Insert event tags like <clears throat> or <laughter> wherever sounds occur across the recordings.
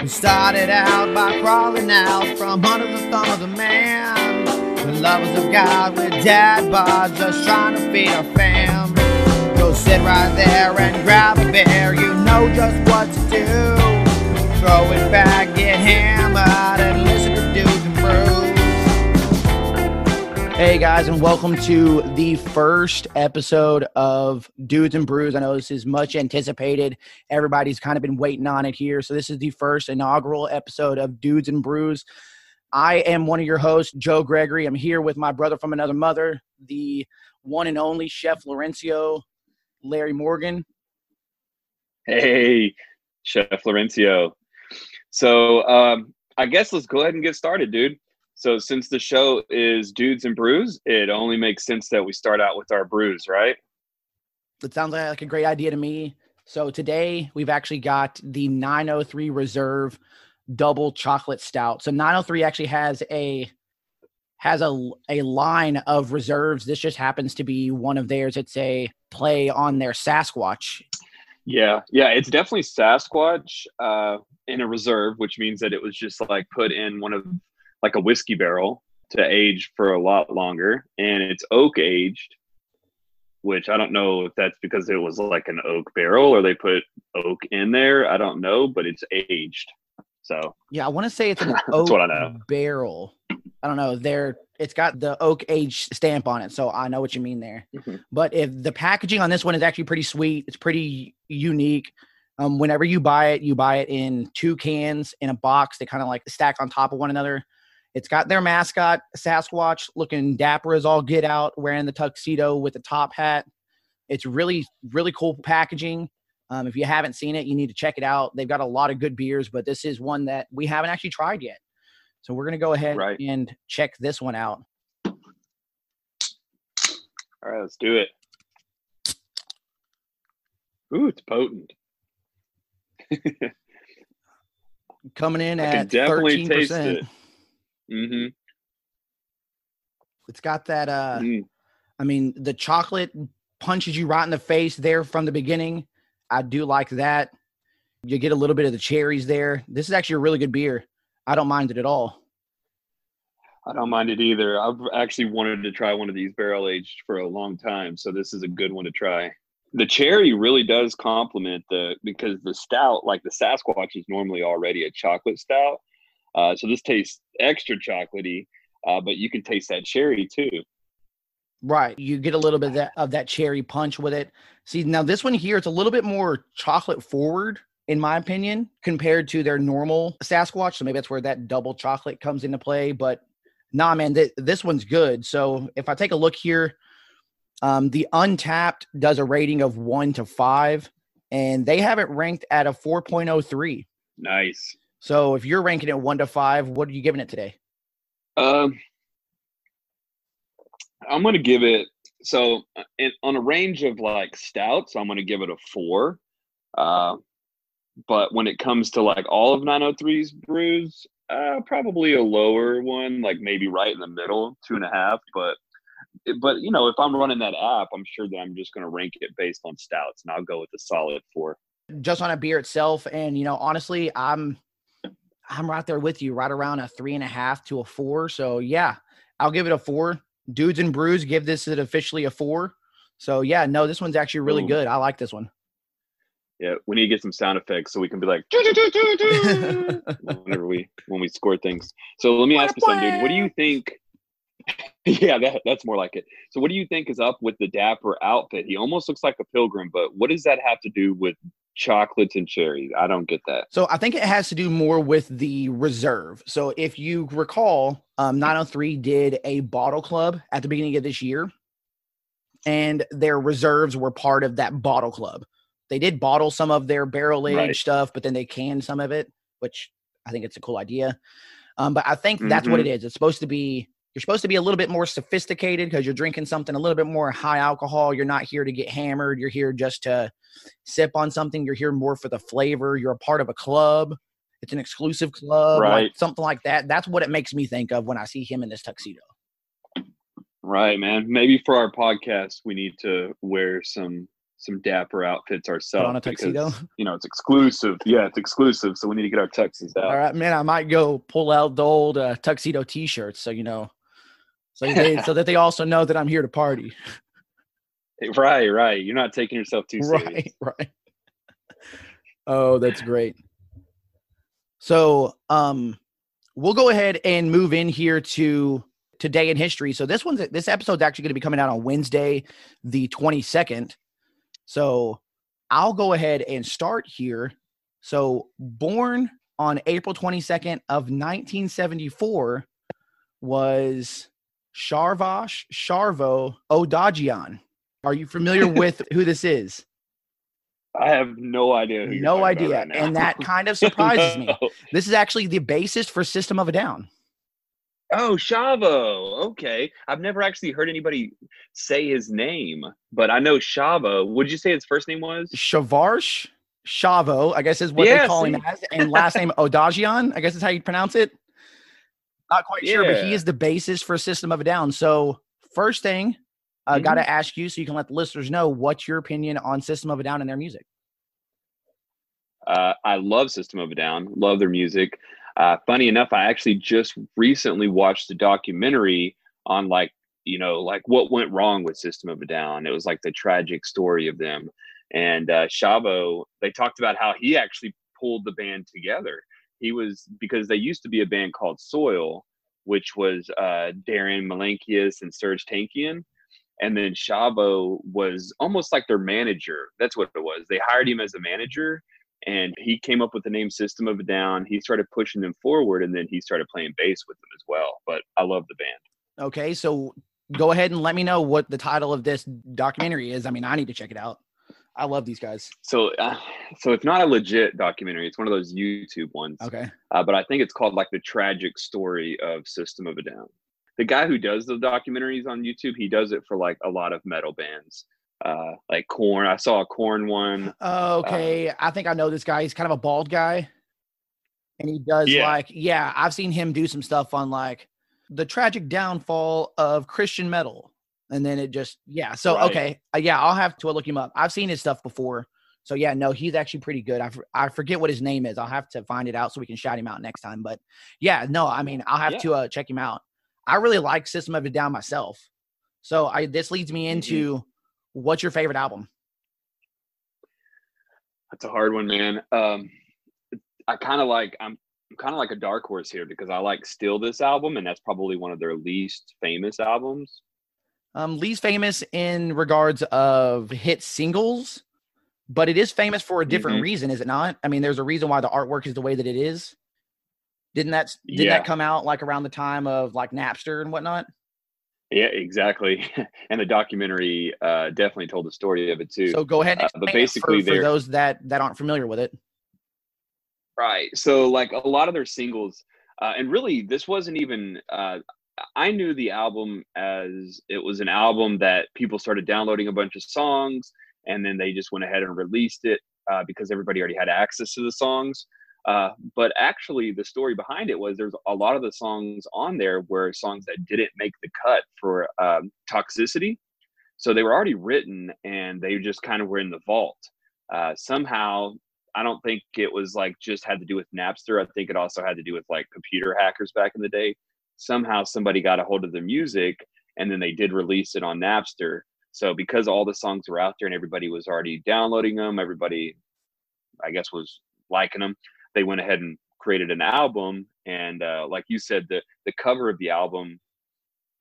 We started out by crawling out from under the thumb of the man. The lovers of God with dad bods, just trying to feed our fam. Go sit right there and grab a bear, you know just what to do. Throw it back, get hammered, Hey guys, and welcome to the first episode of Dudes and Brews. I know this is much anticipated. Everybody's kind of been waiting on it here. So, this is the first inaugural episode of Dudes and Brews. I am one of your hosts, Joe Gregory. I'm here with my brother from another mother, the one and only Chef Laurencio, Larry Morgan. Hey, Chef Laurencio. So um, I guess let's go ahead and get started, dude. So since the show is Dudes and Brews, it only makes sense that we start out with our brews, right? That sounds like a great idea to me. So today we've actually got the 903 Reserve double chocolate stout. So 903 actually has a has a a line of reserves. This just happens to be one of theirs. It's a play on their Sasquatch. Yeah, yeah, it's definitely Sasquatch uh, in a reserve, which means that it was just like put in one of like a whiskey barrel to age for a lot longer, and it's oak aged. Which I don't know if that's because it was like an oak barrel or they put oak in there. I don't know, but it's aged. So yeah, I want to say it's an <laughs> oak barrel. I don't know. There, it's got the oak age stamp on it, so I know what you mean there. Mm-hmm. But if the packaging on this one is actually pretty sweet, it's pretty unique. Um, whenever you buy it, you buy it in two cans in a box. They kind of like stack on top of one another. It's got their mascot, Sasquatch, looking dapper as all get out, wearing the tuxedo with the top hat. It's really, really cool packaging. Um, if you haven't seen it, you need to check it out. They've got a lot of good beers, but this is one that we haven't actually tried yet. So we're going to go ahead right. and check this one out. All right, let's do it. Ooh, it's potent. <laughs> Coming in I at definitely 13%. Mm-hmm. It's got that uh mm. I mean, the chocolate punches you right in the face there from the beginning. I do like that. You get a little bit of the cherries there. This is actually a really good beer. I don't mind it at all. I don't mind it either. I've actually wanted to try one of these barrel aged for a long time, so this is a good one to try. The cherry really does complement the because the stout, like the Sasquatch, is normally already a chocolate stout, uh, so this tastes extra chocolatey. Uh, but you can taste that cherry too. Right. You get a little bit of that, of that cherry punch with it. See, now this one here, it's a little bit more chocolate forward, in my opinion, compared to their normal Sasquatch. So maybe that's where that double chocolate comes into play. But nah, man, th- this one's good. So if I take a look here, um, the Untappd does a rating of one to five, and they have it ranked at a 4.03. Nice. So if you're ranking it one to five, what are you giving it today? Um, I'm going to give it so in, on a range of like stouts, I'm going to give it a four. Uh, but when it comes to like all of 903's brews, uh, probably a lower one, like maybe right in the middle, two and a half. But but you know, if I'm running that app, I'm sure that I'm just going to rank it based on stouts, and I'll go with a solid four. Just on a beer itself, and you know, honestly, I'm I'm right there with you, right around a three and a half to a four. So yeah, I'll give it a four. Dudes and Brews give this it officially a four. So yeah, no, this one's actually really Ooh. good. I like this one. Yeah, we need to get some sound effects so we can be like <laughs> whenever we when we score things. So let me ask you something, dude. What do you think? <laughs> yeah, that, that's more like it. So what do you think is up with the dapper outfit? He almost looks like a pilgrim, but what does that have to do with chocolates and cherries. I don't get that. So I think it has to do more with the reserve. So if you recall, um, 903 did a bottle club at the beginning of this year, and their reserves were part of that bottle club. They did bottle some of their barrel aged right. stuff, but then they canned some of it, which I think it's a cool idea. Um, but I think that's mm-hmm. what it is. It's supposed to be you're supposed to be a little bit more sophisticated because you're drinking something a little bit more high alcohol. You're not here to get hammered. You're here just to sip on something. You're here more for the flavor. You're a part of a club. It's an exclusive club, right? Like something like that. That's what it makes me think of when I see him in this tuxedo. Right, man. Maybe for our podcast, we need to wear some some dapper outfits ourselves. on a tuxedo? because, you know, it's exclusive. Yeah, it's exclusive. So we need to get our tuxes out. All right, man. I might go pull out the old uh, tuxedo T-shirts, so you know, so they, so that they also know that I'm here to party. <laughs> Right, right. You're not taking yourself too serious. Right, <laughs> right. Oh, that's great. So, um, we'll go ahead and move in here to today in history. So this one's this episode's actually going to be coming out on Wednesday, the 22nd. So I'll go ahead and start here. So born on April 22nd of 1974 was Sharvash Sharvo Odadjian. Are you familiar <laughs> with who this is? I have no idea. Who No idea. right and that kind of <laughs> surprises me. This is actually the basis for System of a Down. Oh, Shavo. Okay. I've never actually heard anybody say his name, but I know Shavo. Would you say his first name was? Shavarsh Shavo, I guess is what they call him as, and last name <laughs> Odadjian, I guess is how you pronounce it. Not quite sure, but he is the basis for System of a Down. So, first thing, I Mhm. got to ask you so you can let the listeners know what's your opinion on System of a Down and their music. Uh, I love System of a Down, love their music. Uh, funny enough, I actually just recently watched a documentary on like, you know, like what went wrong with System of a Down. It was like the tragic story of them. And uh, Shavo, they talked about how he actually pulled the band together. He was because they used to be a band called Soil, which was uh, Darren Malakian and Serge Tankian. And then Shavo was almost like their manager. That's what it was. They hired him as a manager and he came up with the name System of a Down. He started pushing them forward, and then he started playing bass with them as well. But I love the band. Okay, so go ahead and let me know what the title of this documentary is. I mean, I need to check it out. I love these guys. So, uh, so it's not a legit documentary. It's one of those YouTube ones. Okay. Uh, but I think it's called like the tragic story of System of a Down. The guy who does the documentaries on YouTube, he does it for like a lot of metal bands, uh, like Korn. I saw a Korn one. <laughs> Okay, I think I know this guy. He's kind of a bald guy, and he does Yeah. like yeah. I've seen him do some stuff on like the tragic downfall of Christian metal, and then it just yeah. So Right. okay, uh, yeah, I'll have to look him up. I've seen his stuff before, so yeah, no, he's actually pretty good. I, I forget what his name is. I'll have to find it out so we can shout him out next time. But yeah, no, I mean I'll have Yeah. to uh, check him out. I really like System of a Down myself, so I this leads me into what's your favorite album? That's a hard one, man. Um, I kind of like I'm, I'm kind of like a dark horse here because I like Steal This Album, and that's probably one of their least famous albums. Um, Lee's famous in regards of hit singles, but it is famous for a different Mhm. reason, is it not? I mean, there's a reason why the artwork is the way that it is. Didn't that s- did Yeah. that come out like around the time of like Napster and whatnot? Yeah, exactly. <laughs> and the documentary uh, definitely told the story of it too. So go ahead and Uh, but basically for, for those that that aren't familiar with it. Right. So like a lot of their singles, uh, and really this wasn't even. Uh, I knew the album as it was an album that people started downloading a bunch of songs, and then they just went ahead and released it uh, because everybody already had access to the songs. Uh, but actually, the story behind it was there's a lot of the songs on there were songs that didn't make the cut for um, toxicity. So they were already written and they just kind of were in the vault. Uh, somehow I don't think it was like just had to do with Napster. I think it also had to do with like computer hackers back in the day. Somehow somebody got a hold of the music and then they did release it on Napster. So because all the songs were out there and everybody was already downloading them, everybody I guess was liking them, they went ahead and created an album and uh, like you said the the cover of the album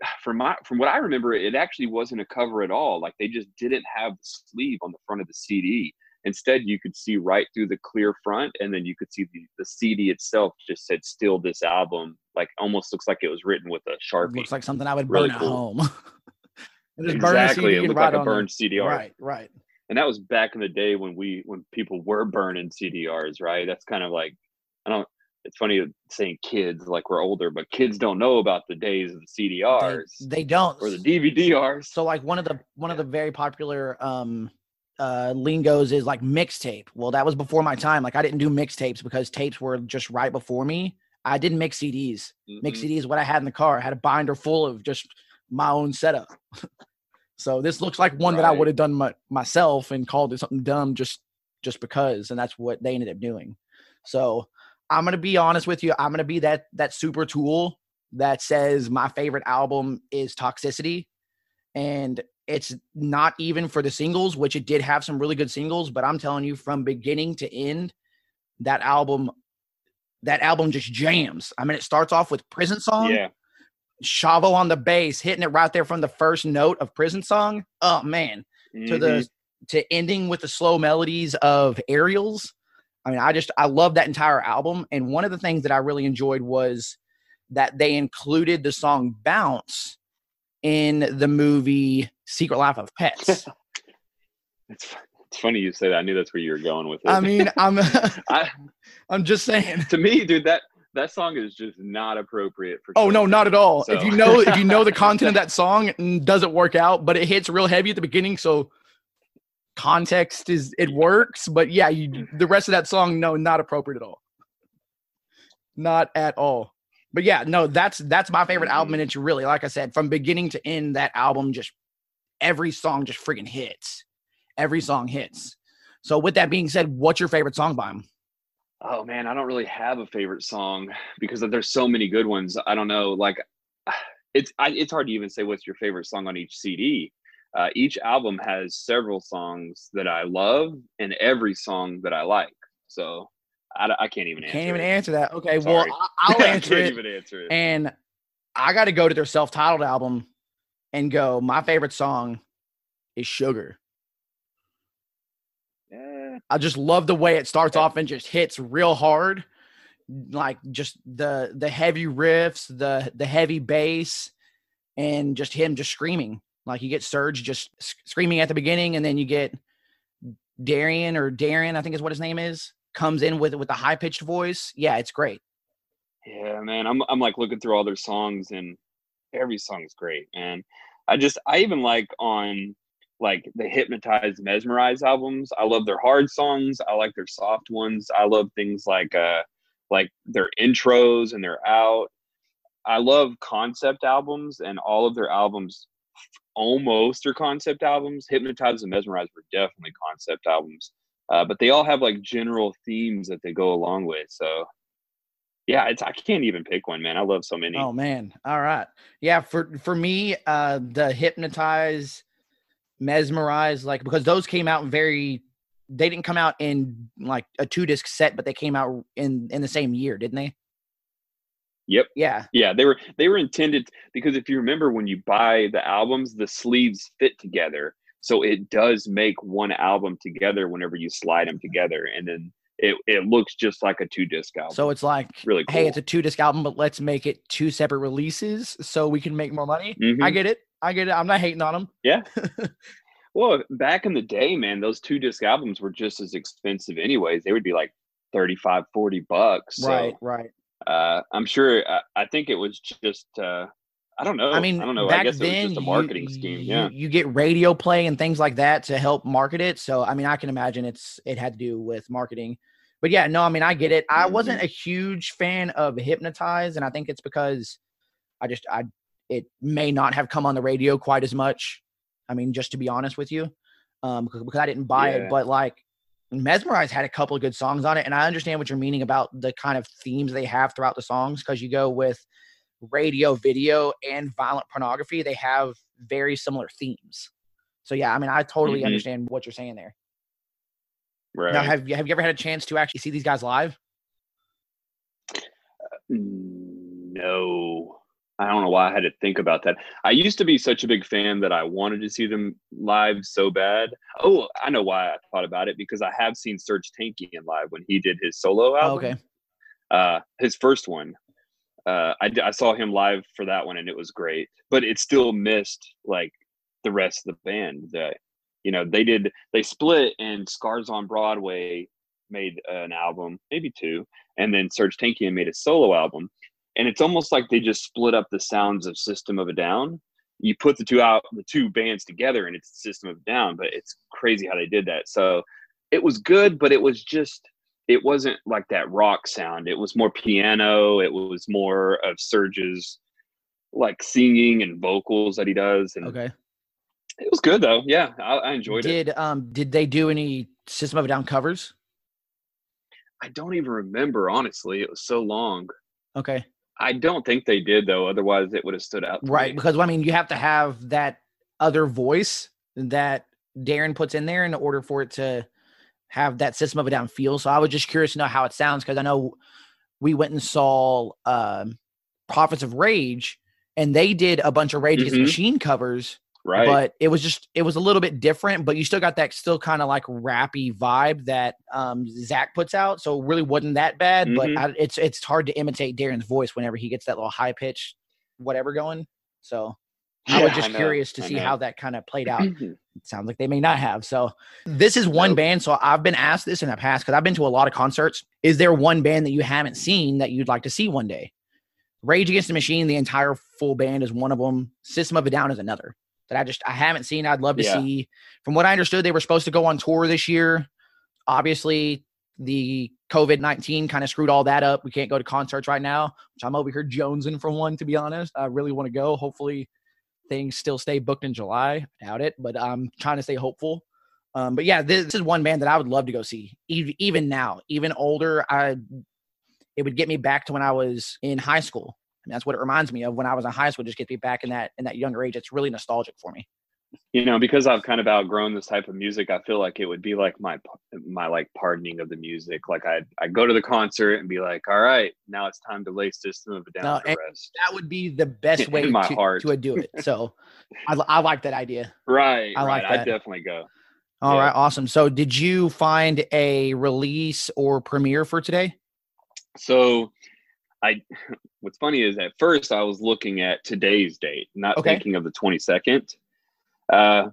<sighs> from my from what I remember it actually wasn't a cover at all. Like they just didn't have the sleeve on the front of the CD. Instead, you could see right through the clear front, and then you could see the, the CD itself just said "Steal This Album." Like almost looks like it was written with a sharpie. Looks like something I would Really burn cool. at home. And <laughs> just burn a exactly, it looked like a on the- burned CDR. Right, right. And that was back in the day when we when people were burning CDRs. Right? That's kind of like I don't. It's funny saying kids like we're older, but kids don't know about the days of the CDRs they don't. or the DVDRs. So like one of the one of the very popular um uh lingos is like mixtape. Well, that was before my time. Like I didn't do mixtapes because tapes were just right before me. I didn't mix CDs. Mix Mhm. CDs what I had in the car. I had a binder full of just my own setup. <laughs> So this looks like one that I would have done my, myself and called it something dumb just just because, and that's what they ended up doing. So I'm gonna be honest with you. I'm gonna be that that super tool that says my favorite album is Toxicity, and it's not even for the singles, which it did have some really good singles. But I'm telling you, from beginning to end, that album that album just jams. I mean, it starts off with Prison Song. Yeah. Shavo on the bass, hitting it right there from the first note of Prison Song. Oh man, to Mhm. the to ending with the slow melodies of Aerials. I mean, I just I love that entire album. And one of the things that I really enjoyed was that they included the song Bounce in the movie Secret Life of Pets. <laughs> It's, it's funny you say that. I knew that's where you were going with it. I mean, <laughs> I'm I, <laughs> I'm just saying. to me, dude, that that song is just not appropriate for. Oh no, not at all. If you know if you know the content of that song, it doesn't work out, but it hits real heavy at the beginning, so context is it works. But yeah, you hmm. the rest of that song, no, not appropriate at all. Not at all. But yeah, no, that's that's my favorite album, mm-hmm. and it's really like I said, from beginning to end, that album just every song just freaking hits. Every song hits. So with that being said, what's your favorite song by him? Oh man, I don't really have a favorite song because there's so many good ones. I don't know, like <sighs> it's I, it's hard to even say what's your favorite song on each CD. Uh, each album has several songs that I love and every song that I like. So I, I can't even answer. Can't even it. answer that. Okay, Sorry. well I- I'll <laughs> I answer can't it. even answer it. And I got to go to their self-titled album and go. My favorite song is "Sugar." I just love the way it starts Okay. off and just hits real hard, like just the the heavy riffs, the the heavy bass, and just him just screaming. Like you get Serge just screaming at the beginning, and then you get Darian or Darren, I think is what his name is, comes in with with a high pitched voice. Yeah, it's great. Yeah, man. I'm I'm like looking through all their songs and every song's great, man. I just I even like on like the hypnotized mesmerize albums. I love their hard songs. I like their soft ones. I love things like uh like their intros and their out. I love concept albums and all of their albums almost are concept albums. Hypnotized and mesmerize were definitely concept albums. Uh, but they all have like general themes that they go along with. So yeah, it's I can't even pick one, man. I love so many. Oh man. All right. Yeah, for for me, uh the hypnotize, mesmerize, like because those came out very they didn't come out in like a two disc set, but they came out in in the same year, didn't they? Yep. Yeah. Yeah, they were they were intended because if you remember when you buy the albums, the sleeves fit together. So it does make one album together whenever you slide them together and then it, it looks just like a two disc album. So it's like really cool. hey, it's a two disc album, but let's make it two separate releases so we can make more money. I Mhm. get it. I get it. I'm not hating on them. Yeah. <laughs> well, back in the day, man, those two disc albums were just as expensive anyways. They would be like 35, 40 bucks. So, right, right. uh, I'm sure, I, I think it was just, uh, I don't know. I mean, I don't know. back I guess then, it was just a you- marketing you, scheme. Yeah. you get radio play and things like that to help market it. So, I mean, I can imagine it's it had to do with marketing. But yeah, no, I mean, I get it. I wasn't Mm-hmm. a huge fan of Hypnotize, and I think it's because I just I it may not have come on the radio quite as much. I mean, just to be honest with you, um, because, because I didn't buy Yeah. it. But like, Mesmerize had a couple of good songs on it, and I understand what you're meaning about the kind of themes they have throughout the songs. Because you go with radio, video, and violent pornography, they have very similar themes. So yeah, I mean, I totally Mhm. understand what you're saying there. Right. Now, have you have you ever had a chance to actually see these guys live? Mm, No, I don't know why I had to think about that. I used to be such a big fan that I wanted to see them live so bad. Oh, I know why I thought about it because I have seen Serge Tankian live when he did his solo Oh, album. okay. Uh, his first one. Uh, I, I saw him live for that one and it was great, but it still missed like the rest of the band. That you know they did they split and Scars on Broadway made an album, maybe two, and then Serge Tankian made a solo album and it's almost like they just split up the sounds of System of a Down. You put the two out, the two bands together, and it's System of a Down. But it's crazy how they did that. So it was good, but it was just it wasn't like that rock sound. It was more piano. It was more of Serge's like singing and vocals that he does, and Okay. It was good though. Yeah, I, I enjoyed did, it. Did um did they do any System of a Down covers? I don't even remember honestly. It was so long. Okay. I don't think they did though. Otherwise, it would have stood out. Right, me. because I mean, you have to have that other voice that Darren puts in there in order for it to have that System of a Down feel. So I was just curious to know how it sounds because I know we went and saw um, Prophets of Rage, and they did a bunch of Rage Mhm. Machine covers, right? but it was just it was a little bit different. But you still got that still kind of like rappy vibe that um, Zach puts out. So it really wasn't that bad. Mhm. But I, it's it's hard to imitate Darren's voice whenever he gets that little high pitch whatever going. So I was Yeah, just know, curious to I see know. how that kind of played out. <clears throat> It sounds like they may not have. So this is one Nope. band. So I've been asked this in the past because I've been to a lot of concerts. Is there one band that you haven't seen that you'd like to see one day? Rage Against the Machine, the entire full band is one of them. System of a Down is another that I just I haven't seen. I'd love to Yeah. see. From what I understood, they were supposed to go on tour this year. Obviously, the COVID nineteen kind of screwed all that up. We can't go to concerts right now, which I'm over here jonesing for one. To be honest, I really want to go. Hopefully, things still stay booked in July. I doubt it, but I'm trying to stay hopeful. Um, but yeah, this, this is one band that I would love to go see. Even, even now, even older, I it would get me back to when I was in high school. And that's what it reminds me of when I was in high school. Just get me back in that in that younger age. It's really nostalgic for me. You know, because I've kind of outgrown this type of music, I feel like it would be like my my like pardoning of the music. Like I I go to the concert and be like, all right, now it's time to lay System of a Down No, to rest. That would be the best <laughs> way my to, heart. to do it. So I, I like that idea. Right, I like right. I that. definitely go. All Yeah. right, awesome. So did you find a release or premiere for today? So I <laughs> what's funny is at first I was looking at today's date, not Okay. thinking of the 22nd. Uh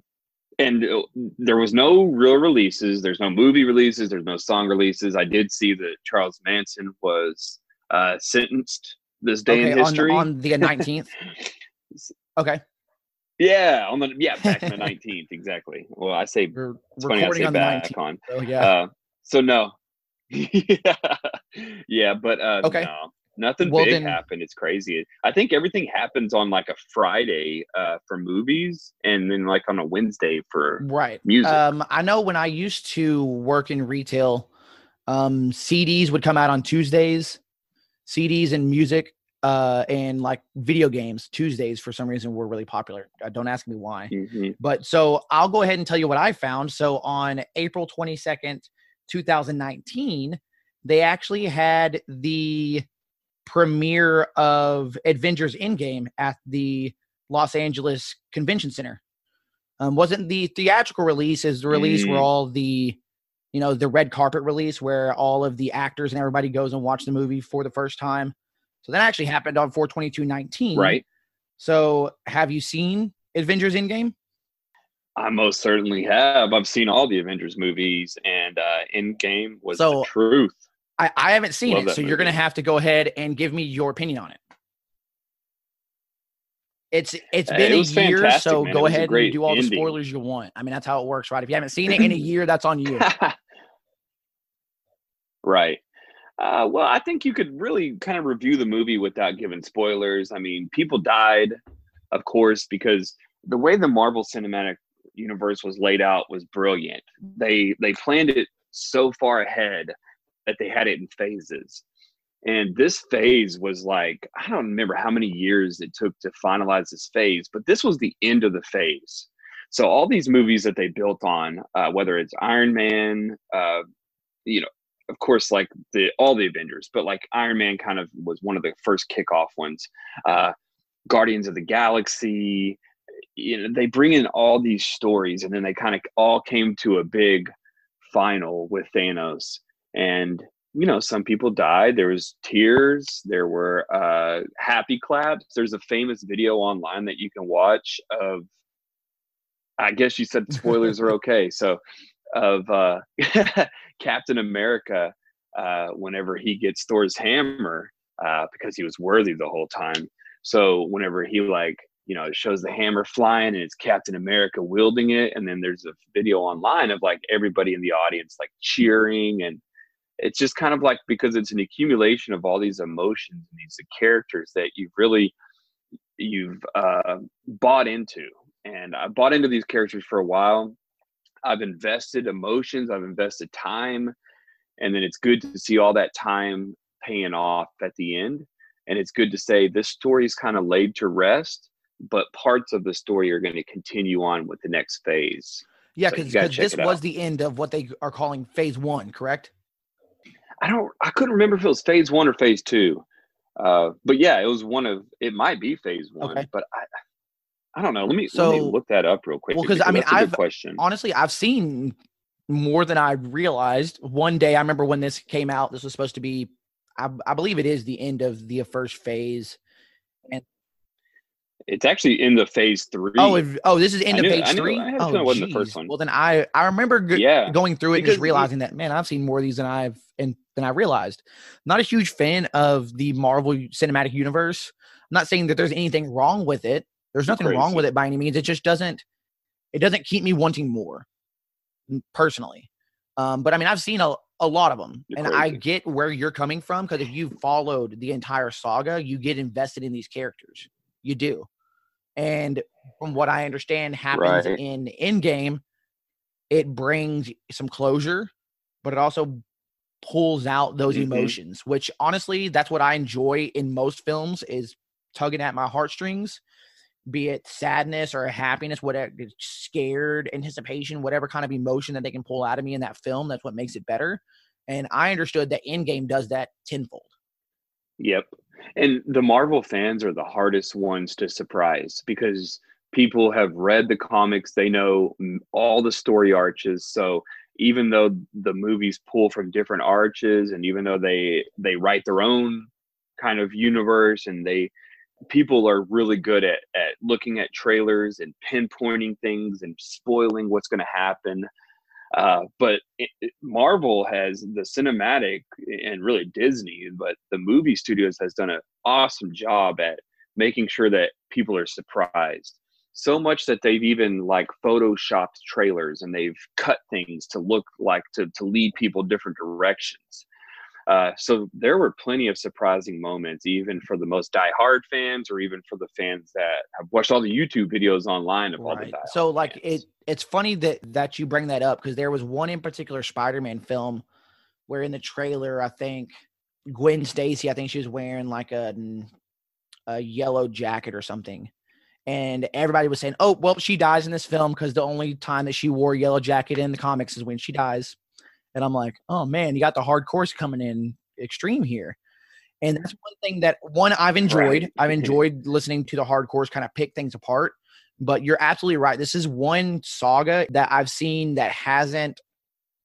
and uh, there was no real releases. There's no movie releases. There's no song releases. I did see that Charles Manson was uh, sentenced this day okay, in history. on, on the <laughs> 19th. okay. yeah, on the yeah back in the <laughs> 19th exactly. Well, I say We're it's funny I say on back 19th. on. So yeah. Uh, so no, <laughs> yeah, yeah, but uh, Okay. no, nothing Well, big then- happened. It's crazy. I think everything happens on like a Friday uh, for movies, and then like on a Wednesday for right. music. Um, I know when I used to work in retail, um, CDs would come out on Tuesdays, CDs and music, uh, and like video games. Tuesdays for some reason were really popular. Uh, don't ask me why. Mhm. But so I'll go ahead and tell you what I found. So on April 22nd, 2019, they actually had the premiere of Avengers Endgame at the Los Angeles Convention Center. Um, wasn't the theatrical release is the release where Mm. all the you know the red carpet release where all of the actors and everybody goes and watch the movie for the first time. So that actually happened on 42219. right. So have you seen Avengers Endgame? I most certainly have. I've seen all the Avengers movies, and uh, Endgame was So, the truth. I, I haven't seen Love it, so you're gonna have to go ahead and give me your opinion on it. It's it's been it a year, so man. Go ahead and do all the spoilers you want. I mean, that's how it works, right? If you haven't seen it in a <laughs> year, that's on you. <laughs> Right. Uh, well, I think you could really kind of review the movie without giving spoilers. I mean, people died, of course, because the way the Marvel Cinematic Universe was laid out was brilliant. They they planned it so far ahead that they had it in phases. And this phase was like, I don't remember how many years it took to finalize this phase, but this was the end of the phase. So all these movies that they built on, uh, whether it's Iron Man, uh, you know, of course, like the all the Avengers, but like Iron Man kind of was one of the first kickoff ones. Uh, Guardians of the Galaxy, you know, they bring in all these stories, and then they kind of all came to a big final with Thanos. And you know, some people died. There was tears. There were uh, happy claps. There's a famous video online that you can watch of. I guess you said spoilers are <laughs> okay. So, of uh, <laughs> Captain America uh, whenever he gets Thor's hammer uh, because he was worthy the whole time. So whenever he like you know it shows the hammer flying and it's Captain America wielding it, and then there's a video online of like everybody in the audience like cheering and it's just kind of like because it's an accumulation of all these emotions and these characters that you've really you've uh, bought into and I bought into these characters for a while. I've invested emotions, I've invested time, and then it's good to see all that time paying off at the end. And it's good to say this story is kind of laid to rest, but parts of the story are going to continue on with the next phase. Yeah, because so this was the end of what they are calling phase one, correct? I don't. I couldn't remember if it was phase one or phase two. Uh, but yeah, it was one of. It might be phase one, okay. but I. I don't know. Let me so, let me look that up real quick. Well, because I mean, I've question. honestly, I've seen more than I realized. One day, I remember when this came out. This was supposed to be, I, I believe, it is the end of the first phase, and it's actually in the phase three. Oh, if, oh, this is in the phase three. I oh, it wasn't the first one. Well, then I I remember yeah. going through it because and just realizing that man, I've seen more of these than I've and than I realized. Not a huge fan of the Marvel Cinematic Universe. I'm not saying that there's anything wrong with it. There's nothing Crazy. wrong with it by any means. It just doesn't. It doesn't keep me wanting more, personally. Um, but I mean, I've seen a, a lot of them, you're and crazy. I get where you're coming from because if you followed the entire saga, you get invested in these characters. You do. And from what I understand happens right. in Endgame, it brings some closure, but it also pulls out those mm-hmm. emotions, which honestly, that's what I enjoy in most films is tugging at my heartstrings, be it sadness or happiness, whatever scared, anticipation, whatever kind of emotion that they can pull out of me in that film. That's what makes it better. And I understood that Endgame does that tenfold. Yep. And the Marvel fans are the hardest ones to surprise because people have read the comics, they know all the story arches. So even though the movies pull from different arches and even though they they write their own kind of universe and they people are really good at, at looking at trailers and pinpointing things and spoiling what's going to happen uh, but it, it, Marvel has the cinematic and really Disney, but the movie studios has done an awesome job at making sure that people are surprised. So much that they've even like photoshopped trailers and they've cut things to look like to, to lead people different directions. Uh, so there were plenty of surprising moments, even for the most die-hard fans, or even for the fans that have watched all the YouTube videos online of right. all the. So, like fans. it, it's funny that that you bring that up because there was one in particular Spider-Man film where in the trailer, I think Gwen Stacy, I think she was wearing like a a yellow jacket or something. And everybody was saying, "Oh, well, she dies in this film because the only time that she wore yellow jacket in the comics is when she dies." And I'm like, oh man, you got the hardcores coming in extreme here. And that's one thing that one I've enjoyed. Right. I've <laughs> enjoyed listening to the hardcores kind of pick things apart. But you're absolutely right. This is one saga that I've seen that hasn't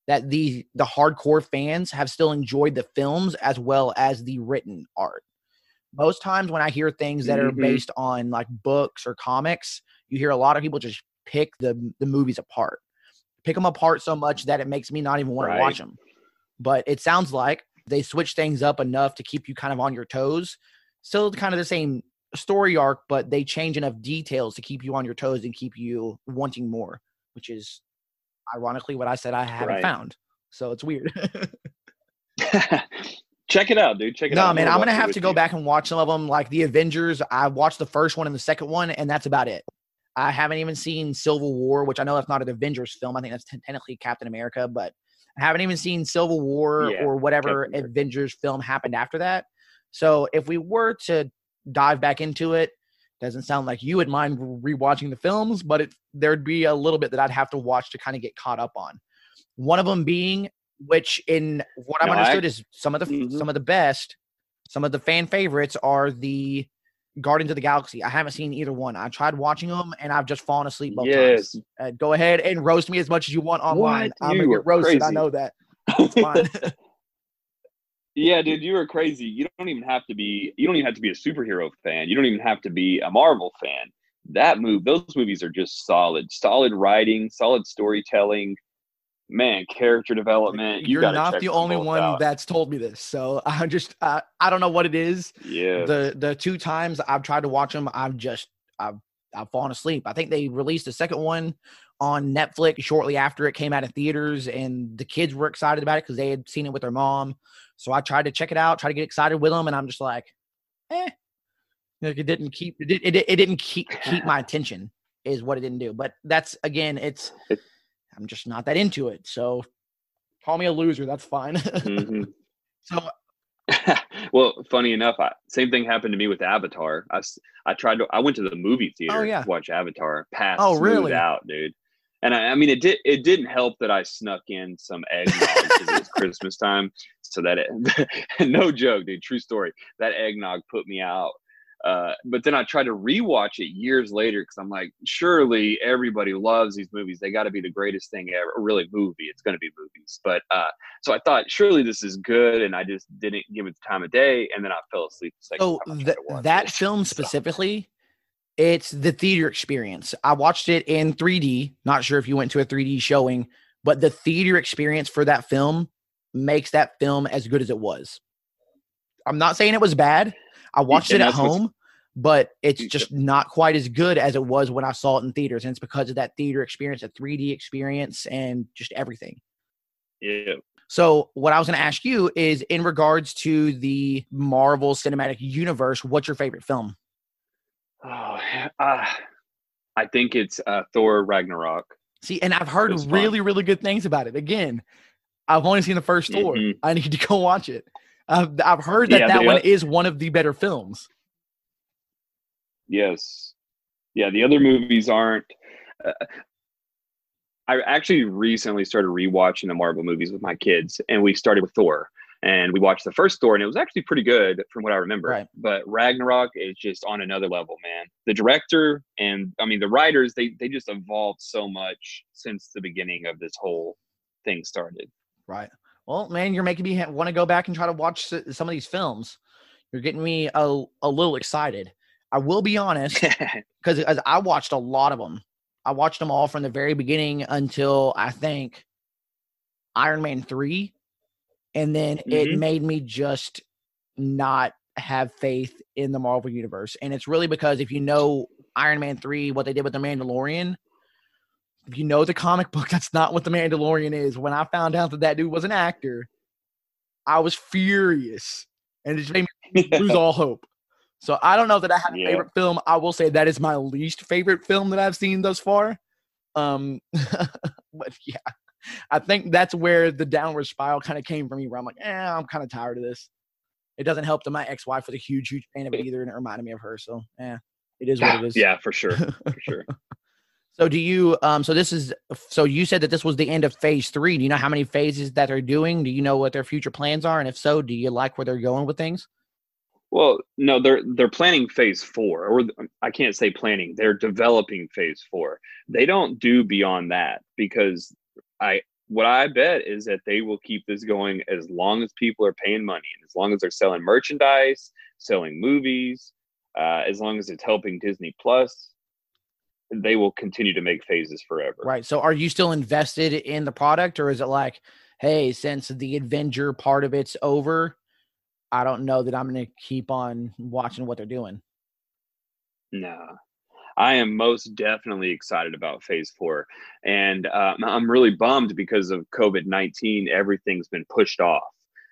that the the hardcore fans have still enjoyed the films as well as the written art. Most times when I hear things that are mm-hmm. based on like books or comics, you hear a lot of people just pick the the movies apart pick them apart so much that it makes me not even want right. to watch them. But it sounds like they switch things up enough to keep you kind of on your toes. Still kind of the same story arc, but they change enough details to keep you on your toes and keep you wanting more, which is ironically what I said I haven't right. found. So it's weird. <laughs> <laughs> Check it out, dude. Check it no, out. No, man, I'm gonna have to go you. back and watch some of them. Like the Avengers, I watched the first one and the second one, and that's about it. I haven't even seen Civil War, which I know that's not an Avengers film. I think that's t- technically Captain America, but I haven't even seen Civil War yeah, or whatever Avengers film happened after that. So if we were to dive back into it, doesn't sound like you would mind rewatching the films, but it, there'd be a little bit that I'd have to watch to kind of get caught up on. One of them being, which in what I've understood I, is some of the mm-hmm. some of the best, some of the fan favorites are the Guardians of the Galaxy. I haven't seen either one. I tried watching them and I've just fallen asleep both yes. times. Uh, go ahead and roast me as much as you want online. What? I'm gonna get roasted. Crazy. I know that. It's <laughs> fine. yeah, dude, you are crazy. You don't even have to be. You don't even have to be a superhero fan. You don't even have to be a Marvel fan. That move, those movies are just solid. Solid writing, solid storytelling man, character development. You are not the only one out. that's told me this. So <laughs> I just uh, I don't know what it is. Yeah. The the two times I've tried to watch them, I've just I've I've fallen asleep. I think they released a second one on Netflix shortly after it came out of theaters, and the kids were excited about it because they had seen it with their mom. So I tried to check it out, try to get excited with them, and I'm just like, eh. Like it didn't keep it, it, it didn't keep keep my attention is what it didn't do. But that's again, it's It- I'm just not that into it. So call me a loser. That's fine. Mhm. <laughs> so <laughs> well, funny enough, I, same thing happened to me with Avatar. I, I tried to. I went to the movie theater Oh, yeah. to watch Avatar. Passed Oh, really? out, dude. And I, I mean, it did. It didn't help that I snuck in some eggnog because it was Christmas time. So that it, <laughs> no joke, dude. True story. That eggnog put me out. Uh, but then I tried to rewatch it years later because I'm like, surely everybody loves these movies. They got to be the greatest thing ever. Or really, movie. It's going to be movies. But uh, so I thought, surely this is good, and I just didn't give it the time of day, and then I fell asleep. The second so time th- that it. film specifically, it's the theater experience. I watched it in 3D. Not sure if you went to a 3D showing, but the theater experience for that film makes that film as good as it was. I'm not saying it was bad. I watched it at home, but it's just not quite as good as it was when I saw it in theaters. And it's because of that theater experience, a 3D experience, and just everything. Yeah. So, what I was going to ask you is in regards to the Marvel Cinematic Universe, what's your favorite film? Oh, <sighs> uh, I think it's uh, Thor Ragnarok. See, and I've heard really, really good things about it. Again, I've only seen the 1st Thor. Mhm. I need to go watch it. I've, I've heard that Yeah, that one is one of the better films. Yes. Yeah, the other movies aren't. Uh, I actually recently started rewatching the Marvel movies with my kids, and we started with Thor. And we watched the first Thor, and it was actually pretty good from what I remember. Right. But Ragnarok is just on another level, man. The director and I mean the writers, they they just evolved so much since the beginning of this whole thing started. Right. Well, man, you're making me want to go back and try to watch s- some of these films. You're getting me a, a little excited. I will be honest, <laughs> because I watched a lot of them. I watched them all from the very beginning until I think Iron Man 3. And then it Mhm. made me just not have faith in the Marvel Universe. And it's really because if you know Iron Man 3, what they did with the Mandalorian, if you know the comic book, <laughs> that's not what the Mandalorian is. When I found out that that dude was an actor, I was furious. And it just made me <laughs> lose all hope. So I don't know that I have a Yeah. favorite film. I will say that is my least favorite film that I've seen thus far. Um, <laughs> but yeah, I think that's where the downward spiral kind of came for me. Where I'm like, eh, I'm kind of tired of this. It doesn't help that my ex-wife was a huge, huge fan of it either, and it reminded me of her. So, yeah, it is what it is. yeah, for sure, for sure. So do you? Um. So this is. So you said that this was the end of phase three. Do you know how many phases that they're doing? Do you know what their future plans are? And if so, do you like where they're going with things? Well, no, they're they're planning phase four, or I can't say planning. They're developing phase four. They don't do beyond that because I what I bet is that they will keep this going as long as people are paying money and as long as they're selling merchandise, selling movies, uh, as long as it's helping Disney Plus, they will continue to make phases forever. Right. So are you still invested in the product, or is it like, hey, since the Avenger part of it's over, I don't know that I'm going to keep on watching what they're doing. No, I am most definitely excited about phase four. And uh, I'm really bummed because of COVID 19, everything's been pushed off.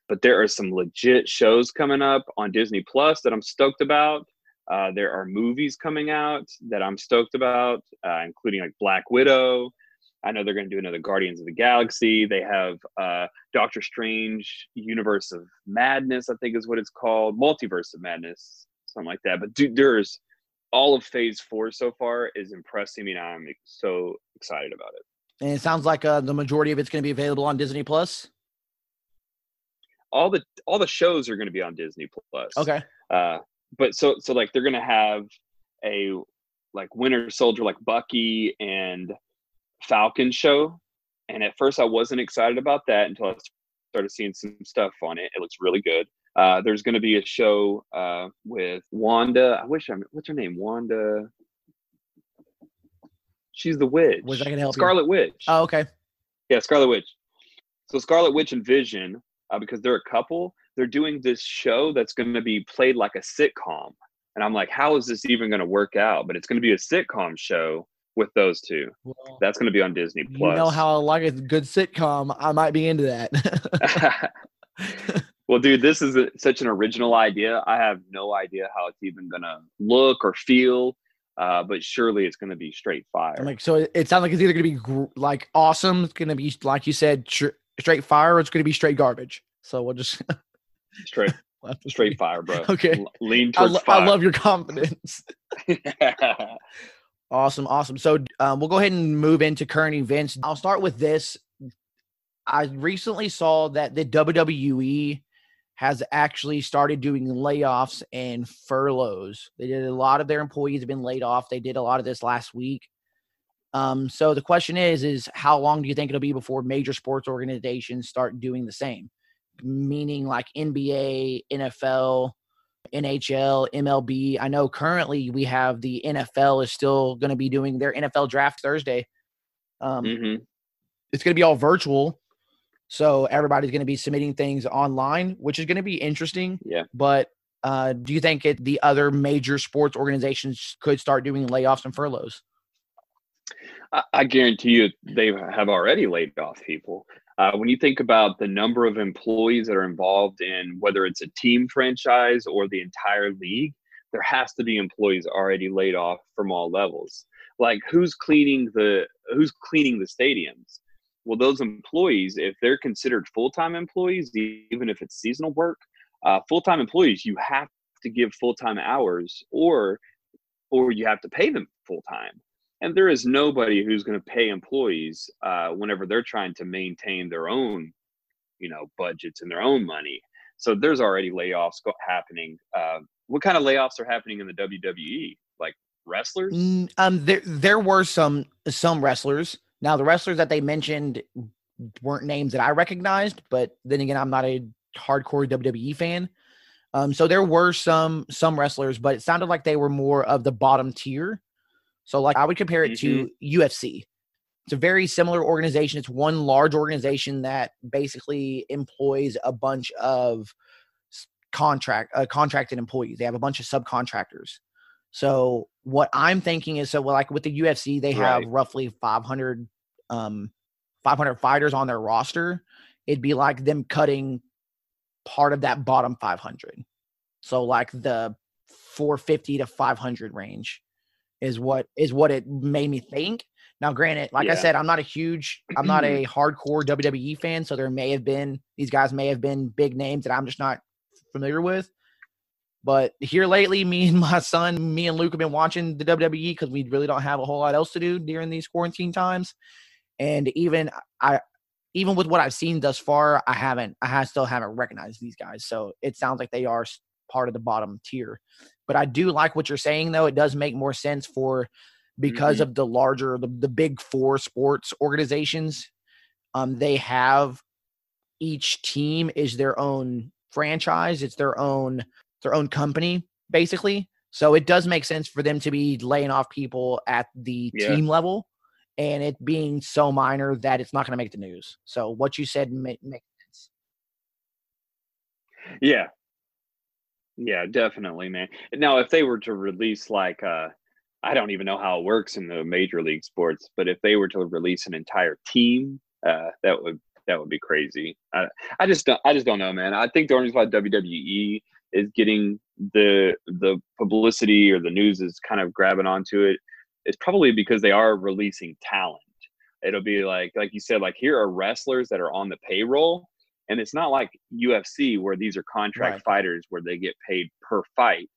But there are some legit shows coming up on Disney Plus that I'm stoked about. Uh, there are movies coming out that I'm stoked about, uh, including like Black Widow. I know they're going to do another Guardians of the Galaxy. They have uh, Doctor Strange Universe of Madness, I think is what it's called, Multiverse of Madness, something like that. But dude, there's all of Phase Four so far is impressing me, and I'm so excited about it. And it sounds like uh, the majority of it's going to be available on Disney Plus. All the all the shows are going to be on Disney Plus. Okay. Uh, but so so like they're to have a like Winter Soldier, like Bucky and Falcon show. And at first, I wasn't excited about that until I started seeing some stuff on it. It looks really good. Uh, there's going to be a show uh, with Wanda. I wish I'm. What's her name? Wanda. She's the witch. Was that gonna help you? Scarlet Witch. Oh, okay. Yeah, Scarlet Witch. So Scarlet Witch and Vision, uh, because they're a couple, they're doing this show that's going to be played like a sitcom. And I'm like, how is this even going to work out? But it's going to be a sitcom show with those two. Well, That's going to be on Disney Plus. you know how I like a good sitcom. I might be into that. <laughs> well, dude, this is a, such an original idea. I have no idea how it's even going to look or feel. Uh, but surely it's going to be straight fire. I'm like, so it, it sounds like it's either going to be gr- like awesome, it's going to be like you said, tr- straight fire, or it's going to be straight garbage. So we'll just <laughs> straight <laughs> straight fire, bro. Okay, lean I, towards lo- fire. I love your confidence. <laughs> Awesome, awesome. So um, we'll go ahead and move into current events. I'll start with this. I recently saw that the WWE has actually started doing layoffs and furloughs. They did a lot of their employees have been laid off. They did a lot of this last week. Um, so the question is, is how long do you think it'll be before major sports organizations start doing the same? Meaning like NBA, NFL, NHL, MLB. I know currently we have the NFL is still going to be doing their NFL draft Thursday. Um, hmm It's going to be all virtual. So everybody's going to be submitting things online, which is going to be interesting. Yeah. But uh, do you think it, the other major sports organizations could start doing layoffs and furloughs? I, I guarantee you they have already laid off people. Uh, when you think about the number of employees that are involved in whether it's a team franchise or the entire league, there has to be employees already laid off from all levels. Like who's cleaning the who's cleaning the stadiums? Well, those employees, if they're considered full time employees, even if it's seasonal work, uh, full time employees, you have to give full time hours, or or you have to pay them full time and there is nobody who's going to pay employees uh, whenever they're trying to maintain their own you know budgets and their own money so there's already layoffs happening uh, what kind of layoffs are happening in the wwe like wrestlers Mm, Um, there there were some some wrestlers. Now the wrestlers that they mentioned weren't names that I recognized, but then again, I'm not a hardcore WWE fan. Um, so there were some some wrestlers, but it sounded like they were more of the bottom tier. So like I would compare it to UFC. It's a very similar organization. It's one large organization that basically employs a bunch of contract uh, contracted employees. They have a bunch of subcontractors. So what I'm thinking is so well, like with the UFC, they have Right. roughly 500 um 500 fighters on their roster. It'd be like them cutting part of that bottom 500. So like the 450 to 500 range is what is what it made me think. Now, granted, like I said, I'm not a huge, I'm not a <clears throat> hardcore WWE fan, so there may have been these guys may have been big names that I'm just not familiar with. But here lately, me and <laughs> my son, me and Luke have been watching the WWE because we really don't have a whole lot else to do during these quarantine times. And even I, even with what I've seen thus far, I haven't, I still haven't recognized these guys. So it sounds like they are part of the bottom tier. But I do like what you're saying, though. It does make more sense for because Mhm. of the larger, the, the big four sports organizations. Um, they have each team is their own franchise. It's their own their own company, basically. So it does make sense for them to be laying off people at the Yeah. team level, and it being so minor that it's not going to make the news. So what you said ma- makes sense. yeah yeah definitely man. Now if they were to release like uh i don't even know how it works in the major league sports but if they were to release an entire team uh that would that would be crazy. I i just don't i just don't know man. I think the only reason why wwe is getting the the publicity or the news is kind of grabbing onto it. It's probably because they are releasing talent. It'll be like like you said like here are wrestlers that are on the payroll and it's not like UFC where these are contract Right. fighters where they get paid per fight.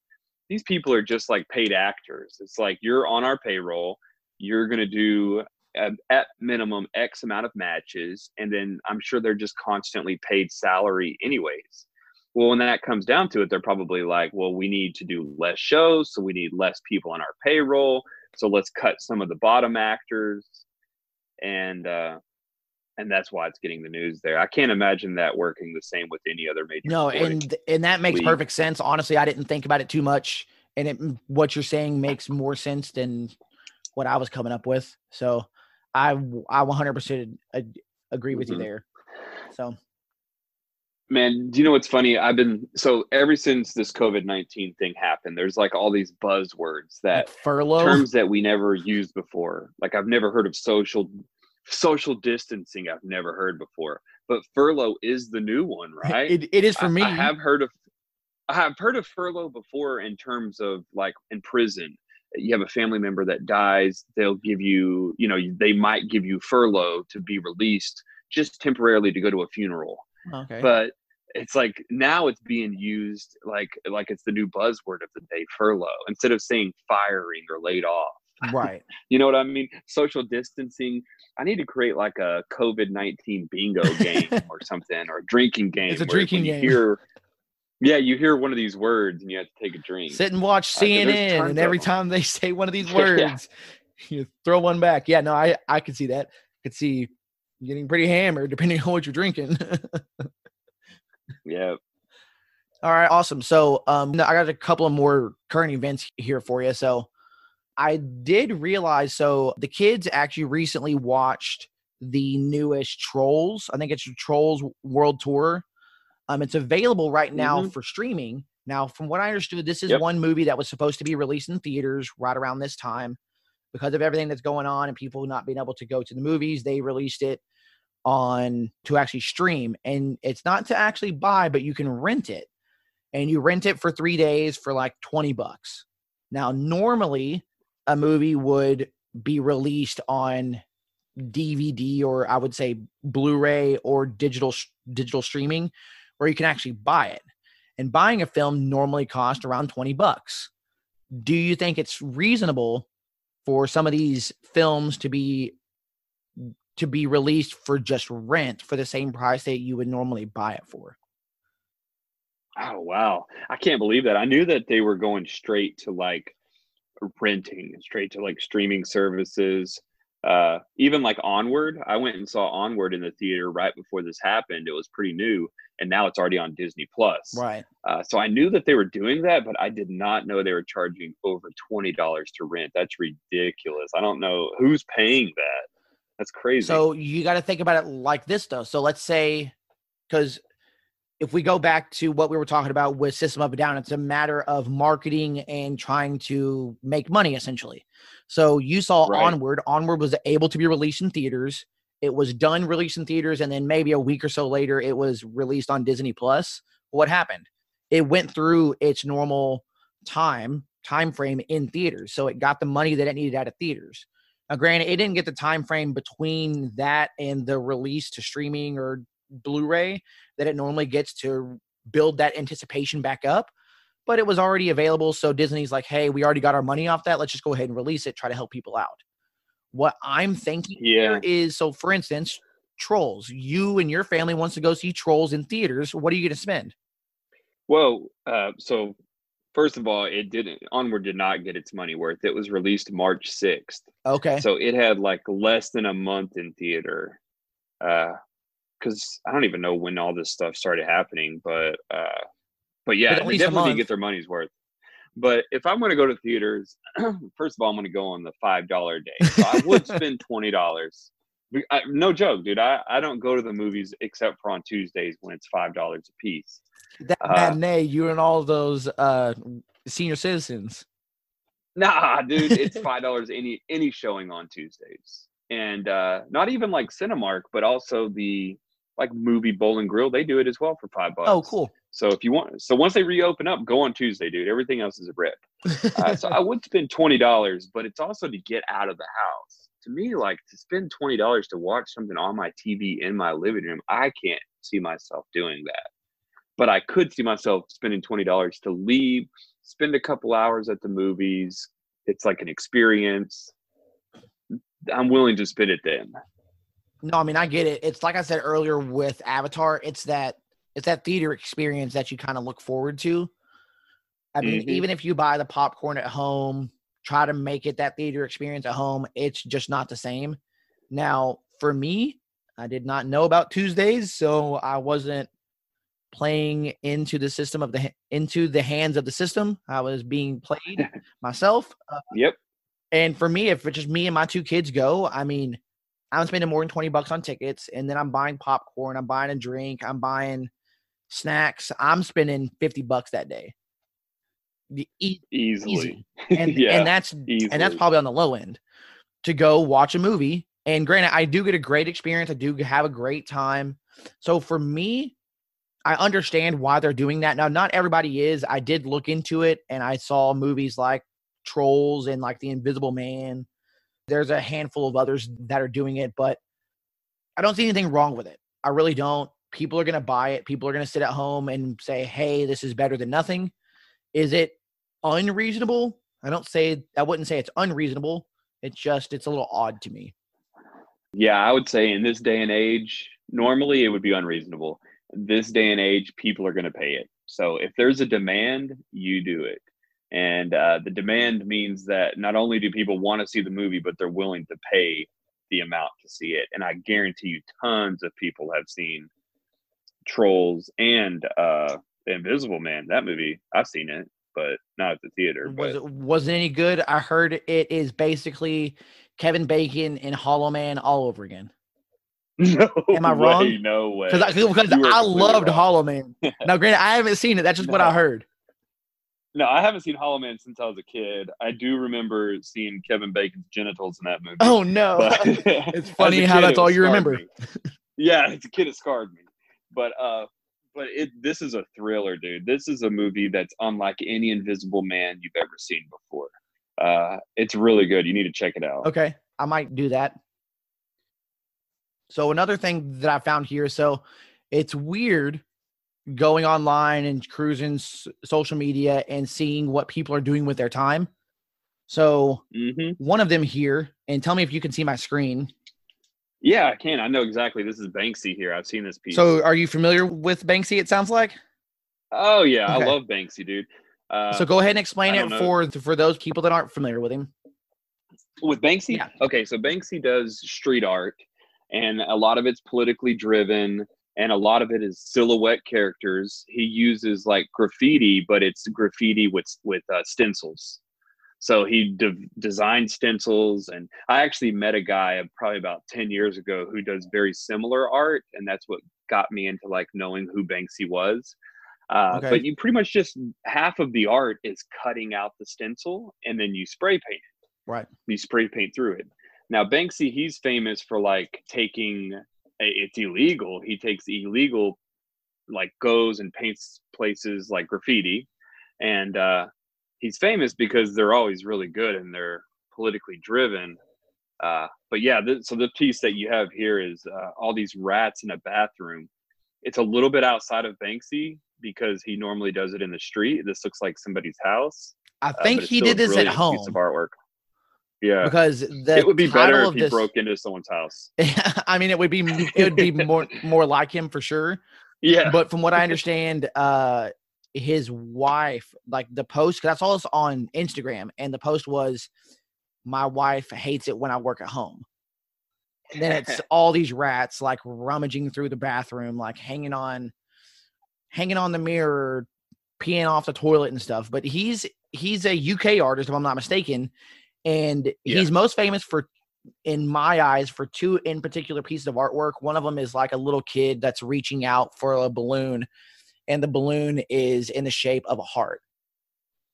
These people are just like paid actors. It's like you're on our payroll, you're going to do at, at minimum X amount of matches, and then I'm sure they're just constantly paid salary anyways. Well, when that comes down to it, they're probably like, well, we need to do less shows, so we need less people on our payroll. So let's cut some of the bottom actors. And uh, and that's why it's getting the news there. I can't imagine that working the same with any other major. No, and and that makes league. perfect sense. Honestly, I didn't think about it too much, and it what you're saying makes more sense than what I was coming up with. So I I 100% agree with Mhm. you there. So man, do you know what's funny? I've been so ever since this COVID nineteen thing happened. There's like all these buzzwords that like furlough, terms that we never used before. Like I've never heard of social social distancing. I've never heard before, but furlough is the new one, <laughs> right? it, it is for I- me. I have heard of I have heard of furlough before in terms of like in prison. you have a family member that dies, they'll give you, you know, they might give you furlough to be released just temporarily to go to a funeral. Okay. But it's like now it's being used like like it's the new buzzword of the day furlough instead of saying firing or laid off right. <laughs> you know what i mean social distancing i need to create like a covid-19 bingo game <laughs> or something or a drinking game It's a drinking game. hear yeah you hear one of these words and you have to take a drink Sit and watch Uh, CNN, tons and every time they say one of these <laughs> Yeah. words, you throw one back. Yeah, no, I I could see that. I could see getting pretty hammered depending on what you're drinking. yeah All right, awesome. So, um, I got a couple of more current events here for you. So, I did realize. So, the kids actually recently watched the newest Trolls. I think it's Trolls World Tour. Um, it's available right now Mhm. for streaming. Now, from what I understood, this is Yep. one movie that was supposed to be released in theaters right around this time, because of everything that's going on and people not being able to go to the movies. They released it on to actually stream, and it's not to actually buy, but you can rent it and you rent it for three days for like 20 bucks. Now, normally a movie would be released on DVD or I would say Blu-ray or digital digital streaming where you can actually buy it. And buying a film normally costs around 20 bucks. Do you think it's reasonable for some of these films to be to be released for just rent for the same price that you would normally buy it for? oh wow i can't believe that i knew that they were going straight to like renting straight to like streaming services uh even like onward. I went and saw onward in the theater right before this happened. It was pretty new and now it's already on disney plus. Right. uh, so i knew that they were doing that but i did not know they were charging over $20 to rent. That's ridiculous. I don't know who's paying that. That's crazy. So you got to think about it like this, though. So let's say, because if we go back to what we were talking about with System of a Down, it's a matter of marketing and trying to make money, essentially. So you saw Right. Onward. Onward was able to be released in theaters. It was done released in theaters, and then maybe a week or so later, it was released on Disney Plus. What happened? It went through its normal time time frame in theaters, so it got the money that it needed out of theaters. Now, granted, it didn't get the time frame between that and the release to streaming or Blu-ray that it normally gets to build that anticipation back up. But it was already available, so Disney's like, "Hey, we already got our money off that. Let's just go ahead and release it. Try to help people out." What I'm thinking Yeah. here is, so for instance, Trolls. You and your family wants to go see Trolls in theaters. What are you going to spend? Well, uh, so first of all, it didn't. Onward did not get its money worth. It was released March sixth, Okay, so it had like less than a month in theater. Because I don't even know when all this stuff started happening, but uh, but yeah, at they definitely get their money's worth. But if I'm going to go to theaters, <clears throat> first of all, I'm going to go on the five dollar day. So I would <laughs> spend twenty dollars. No joke, dude. I, I don't go to the movies except for on Tuesdays when it's five dollars a piece. that uh, matinee, you and all those uh, senior citizens. Nah, <laughs> dude, it's five dollars any any showing on Tuesdays, and uh not even like Cinemark, but also the like movie Bowl and Grill. They do it as well for five bucks. Oh, cool. So if you want, so once they reopen up, go on Tuesday, dude. Everything else is a rip. <laughs> Uh, so I would spend twenty dollars, but it's also to get out of the house. To me, like to spend twenty dollars to watch something on my TV in my living room, I can't see myself doing that. But I could see myself spending twenty dollars to leave, spend a couple hours at the movies. It's like an experience. I'm willing to spend it then. No, I mean I get it. It's like I said earlier with Avatar. It's that it's that theater experience that you kind of look forward to. I mean, Mhm. even if you buy the popcorn at home, try to make it that theater experience at home. It's just not the same. Now, for me, I did not know about Tuesdays, so I wasn't playing into the system of the into the hands of the system. I was being played <laughs> myself. Uh, Yep. and for me, if it's just me and my two kids go, I mean, I'm spending more than 20 bucks on tickets and then I'm buying popcorn, I'm buying a drink, I'm buying snacks. I'm spending 50 bucks that day. E- Easily. easy. <laughs> And yeah. and that's easily. and that's probably on the low end to go watch a movie. And granted, I do get a great experience. I do have a great time. So for me, I understand why they're doing that. Now, not everybody is. I did look into it and I saw movies like trolls and like the Invisible Man. There's a handful of others that are doing it, but I don't see anything wrong with it. I really don't. People are going to buy it. People are going to sit at home and say, "Hey, this is better than nothing." Is it unreasonable? I don't say I wouldn't say it's unreasonable. It's just it's a little odd to me. Yeah, I would say in this day and age, normally it would be unreasonable. This day and age, people are going to pay it. So if there's a demand, you do it. And uh, the demand means that not only do people want to see the movie, but they're willing to pay the amount to see it. And I guarantee you, tons of people have seen Trolls and uh, Invisible Man. That movie, I've seen it, but not at the theater. Was it wasn't any good? I heard it is basically Kevin Bacon and Hollow Man all over again. no <laughs> Am I way, wrong? No way. Because I, because I loved wrong. Hollow Man. Now, granted, I haven't seen it. That's just what I <laughs> heard. No, I haven't seen Hollow Man since I was a kid. I do remember seeing Kevin Bacon's genitals in that movie. Oh no! But <laughs> it's funny <laughs> how kid, that's all you remember. yeah, as a kid, it scarred me. But uh, but it this is a thriller, dude. This is a movie that's unlike any Invisible Man you've ever seen before. Uh, it's really good. You need to check it out. Okay, I might do that. So another thing that I found here, so it's weird going online and cruising s- social media and seeing what people are doing with their time. So hmm one of them here, and tell me if you can see my screen. Yeah, I can. I know exactly. This is Banksy here. I've seen this piece. So are you familiar with Banksy? It sounds like. oh yeah, Okay. I love Banksy, dude. Uh, so go ahead and explain it know. for for those people that aren't familiar with him. with Banksy, Yeah. okay, so Banksy does street art, and a lot of it's politically driven, and a lot of it is silhouette characters. He uses like graffiti, but it's graffiti with with uh, stencils. So he de- designed stencils, and I actually met a guy probably about ten years ago who does very similar art, and that's what got me into like knowing who Banksy was. Uh, Okay. But you pretty much just half of the art is cutting out the stencil, and then you spray paint it Right. you spray paint through it. Now Banksy, he's famous for like taking it's illegal. He takes illegal, like goes and paints places like graffiti, and uh, he's famous because they're always really good and they're politically driven. Uh, but yeah, th- so the piece that you have here is uh, all these rats in a bathroom. It's a little bit outside of Banksy because he normally does it in the street. This looks like somebody's house. I uh, think he did this at home Piece of artwork. Yeah, because the it would be better if he this, broke into someone's house. <laughs> I mean, it would be it would be <laughs> more more like him for sure. Yeah. But from what I <laughs> understand, uh, his wife, like the post, 'cause that's all it's on Instagram, and the post was, "My wife hates it when I work at home." And then it's all these rats like rummaging through the bathroom, like hanging on, hanging on the mirror, peeing off the toilet and stuff. But he's he's a UK artist, if I'm not mistaken, and Yeah. he's most famous for, in my eyes, for two in particular pieces of artwork. One of them is like a little kid that's reaching out for a balloon, and the balloon is in the shape of a heart.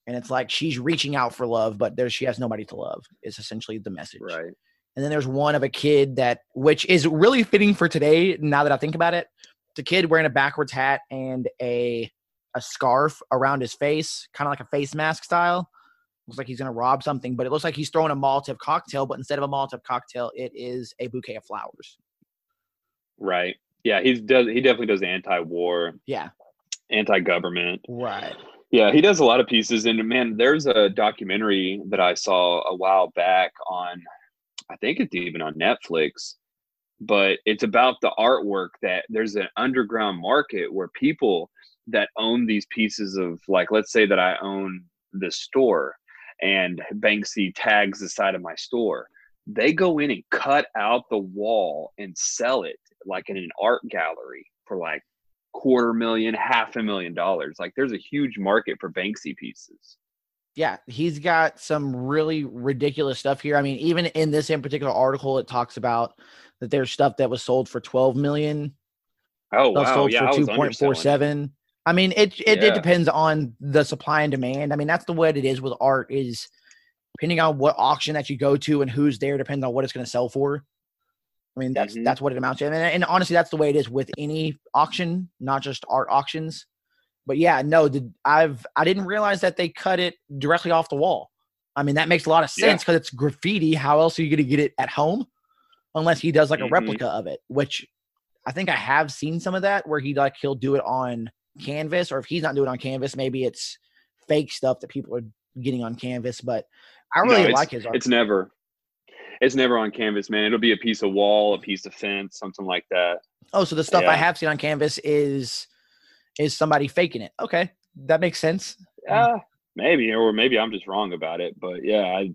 And it's like she's reaching out for love, but there she has nobody to love. Is essentially the message. right. And then there's one of a kid that, which is really fitting for today. Now that I think about it, the kid wearing a backwards hat and a a scarf around his face, kind of like a face mask style. Looks like he's gonna rob something, but it looks like he's throwing a Molotov cocktail. But instead of a Molotov cocktail, it is a bouquet of flowers. Right. Yeah, he's does he definitely does anti-war, Yeah, anti-government. right. Yeah, he does a lot of pieces. And man, there's a documentary that I saw a while back on, I think it's even on Netflix, but it's about the artwork that there's an underground market where people that own these pieces of, like, let's say that I own the store and Banksy tags the side of my store. They go in and cut out the wall and sell it like in an art gallery for like quarter million, half a million dollars. Like there's a huge market for Banksy pieces. Yeah, he's got some really ridiculous stuff here. I mean, even in this in particular article, it talks about that there's stuff that was sold for 12 million. Oh, wow. sold yeah, for 2.47. I mean, it, it it depends on the supply and demand. I mean, that's the way it is with art. Is depending on what auction that you go to and who's there, depends on what it's going to sell for. I mean, that's Mhm. that's what it amounts to, and, and honestly, that's the way it is with any auction, not just art auctions. But yeah, no, the, I've I didn't realize that they cut it directly off the wall. I mean, that makes a lot of sense because it's graffiti. How else are you going to get it at home? Unless he does like a Mhm. replica of it, which I think I have seen some of that where he like he'll do it on canvas, or if he's not doing it on canvas, maybe it's fake stuff that people are getting on canvas. But I really it's- like his art. It's never. It's never on canvas, man. It'll be a piece of wall, a piece of fence, something like that. Oh, so the stuff I have seen on canvas is is somebody faking it. Okay, that makes sense. Uh, maybe, or maybe I'm just wrong about it. But yeah, I,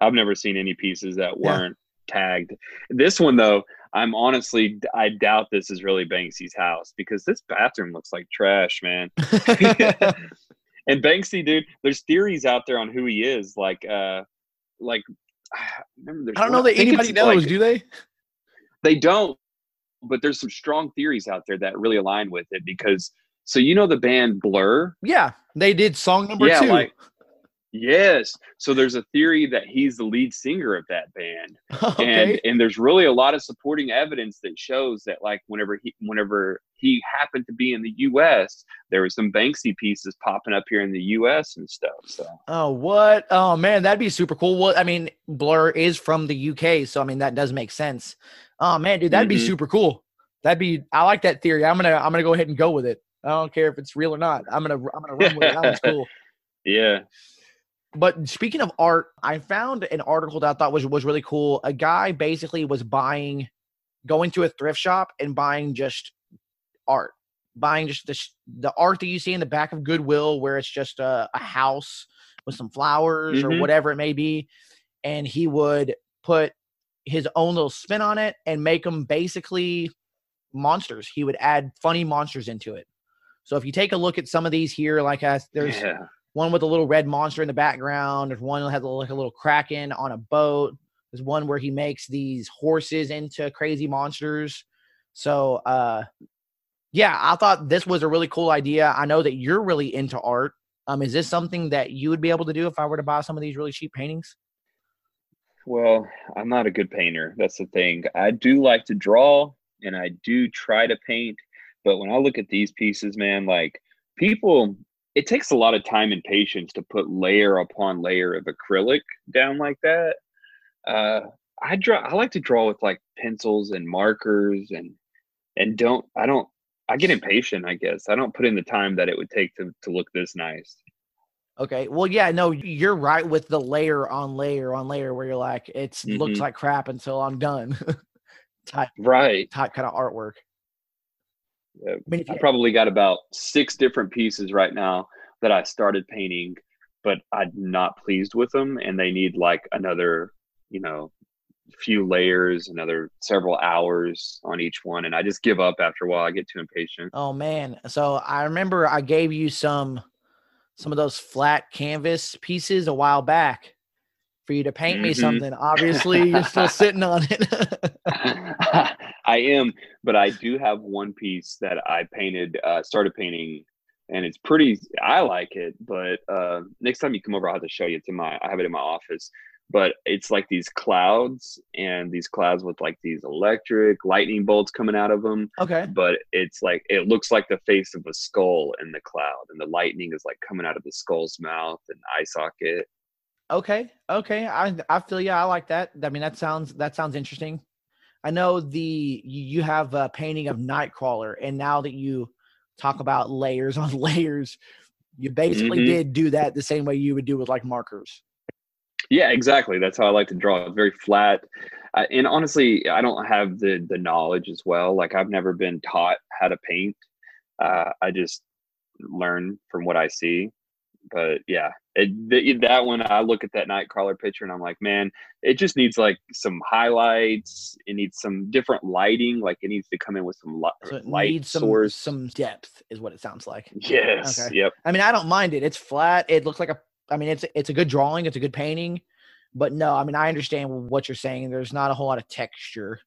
I've never seen any pieces that weren't tagged. This one though, I'm honestly, I doubt this is really Banksy's house because this bathroom looks like trash, man. <laughs> and Banksy, dude, there's theories out there on who he is. Like, uh, like, <sighs> remember there's I don't know that anybody <laughs> knows, like- do they? they don't but there's some strong theories out there that really align with it because so you know the band blur Yeah, they did song number yeah two. like yes so there's a theory that he's the lead singer of that band <laughs> okay. and and there's really a lot of supporting evidence that shows that like whenever he whenever he happened to be in the us there was some banksy pieces popping up here in the us and stuff so Oh, what? Oh man, that'd be super cool. Well, I mean, Blur is from the UK, so I mean that does make sense. Oh man, dude, that'd be Mhm. super cool. That'd be. I like that theory. I'm gonna. I'm gonna go ahead and go with it. I don't care if it's real or not. I'm gonna. I'm gonna run with it. That one's <laughs> cool. yeah But speaking of art, I found an article that I thought was was really cool. A guy basically was buying, going to a thrift shop and buying just art, buying just the the art that you see in the back of Goodwill, where it's just a, a house with some flowers or Mhm. whatever it may be, and he would put his own little spin on it and make them basically monsters. He would add funny monsters into it. So if you take a look at some of these here, like I, there's yeah one with a little red monster in the background. There's one that has a, like a little kraken on a boat. There's one where he makes these horses into crazy monsters. So, uh, yeah, I thought this was a really cool idea. I know that you're really into art. Um, is this something that you would be able to do if I were to buy some of these really cheap paintings? Well, I'm not a good painter. That's the thing. I do like to draw and I do try to paint, but when I look at these pieces, man, like people, it takes a lot of time and patience to put layer upon layer of acrylic down like that. Uh, I draw. I like to draw with like pencils and markers and and don't. I don't. I get impatient. I guess I don't put in the time that it would take to to look this nice. Okay. Well, yeah, no, you're right with the layer on layer on layer where you're like, it looks Mhm. like crap until I'm done. <laughs> type Right. type kind of artwork. Yeah, I mean, I probably got about six different pieces right now that I started painting, but I'm not pleased with them, and they need like another, you know, few layers, another several hours on each one, and I just give up after a while. I get too impatient. Oh man. So I remember I gave you some some of those flat canvas pieces a while back for you to paint me Mhm. something. Obviously, you're still <laughs> sitting on it. <laughs> I am, but I do have one piece that I painted, uh, started painting, and it's pretty. I like it, but uh, next time you come over, I'll have to show you. It's in my. I have it in my office, but it's like these clouds, and these clouds with like these electric lightning bolts coming out of them. okay. But it's like it looks like the face of a skull in the cloud, and the lightning is like coming out of the skull's mouth and eye socket. Okay. Okay. I I feel yeah, I like that. I mean, that sounds that sounds interesting. I know the you have a painting of Nightcrawler, and now that you talk about layers <laughs> on layers, you basically Mhm. did do that the same way you would do with like markers. Yeah, exactly. That's how I like to draw. Very flat, uh, and honestly, I don't have the the knowledge as well. Like I've never been taught how to paint. Uh, I just learn from what I see. But yeah, it, th- that one I look at that Nightcrawler picture and I'm like, man, it just needs like some highlights. It needs some different lighting. Like it needs to come in with some li- So it light needs some source. some depth, is what it sounds like. yes. Okay. Yep. I mean, I don't mind it. It's flat. It looks like a. I mean, it's it's a good drawing. It's a good painting, but no, I mean, I understand what you're saying. There's not a whole lot of texture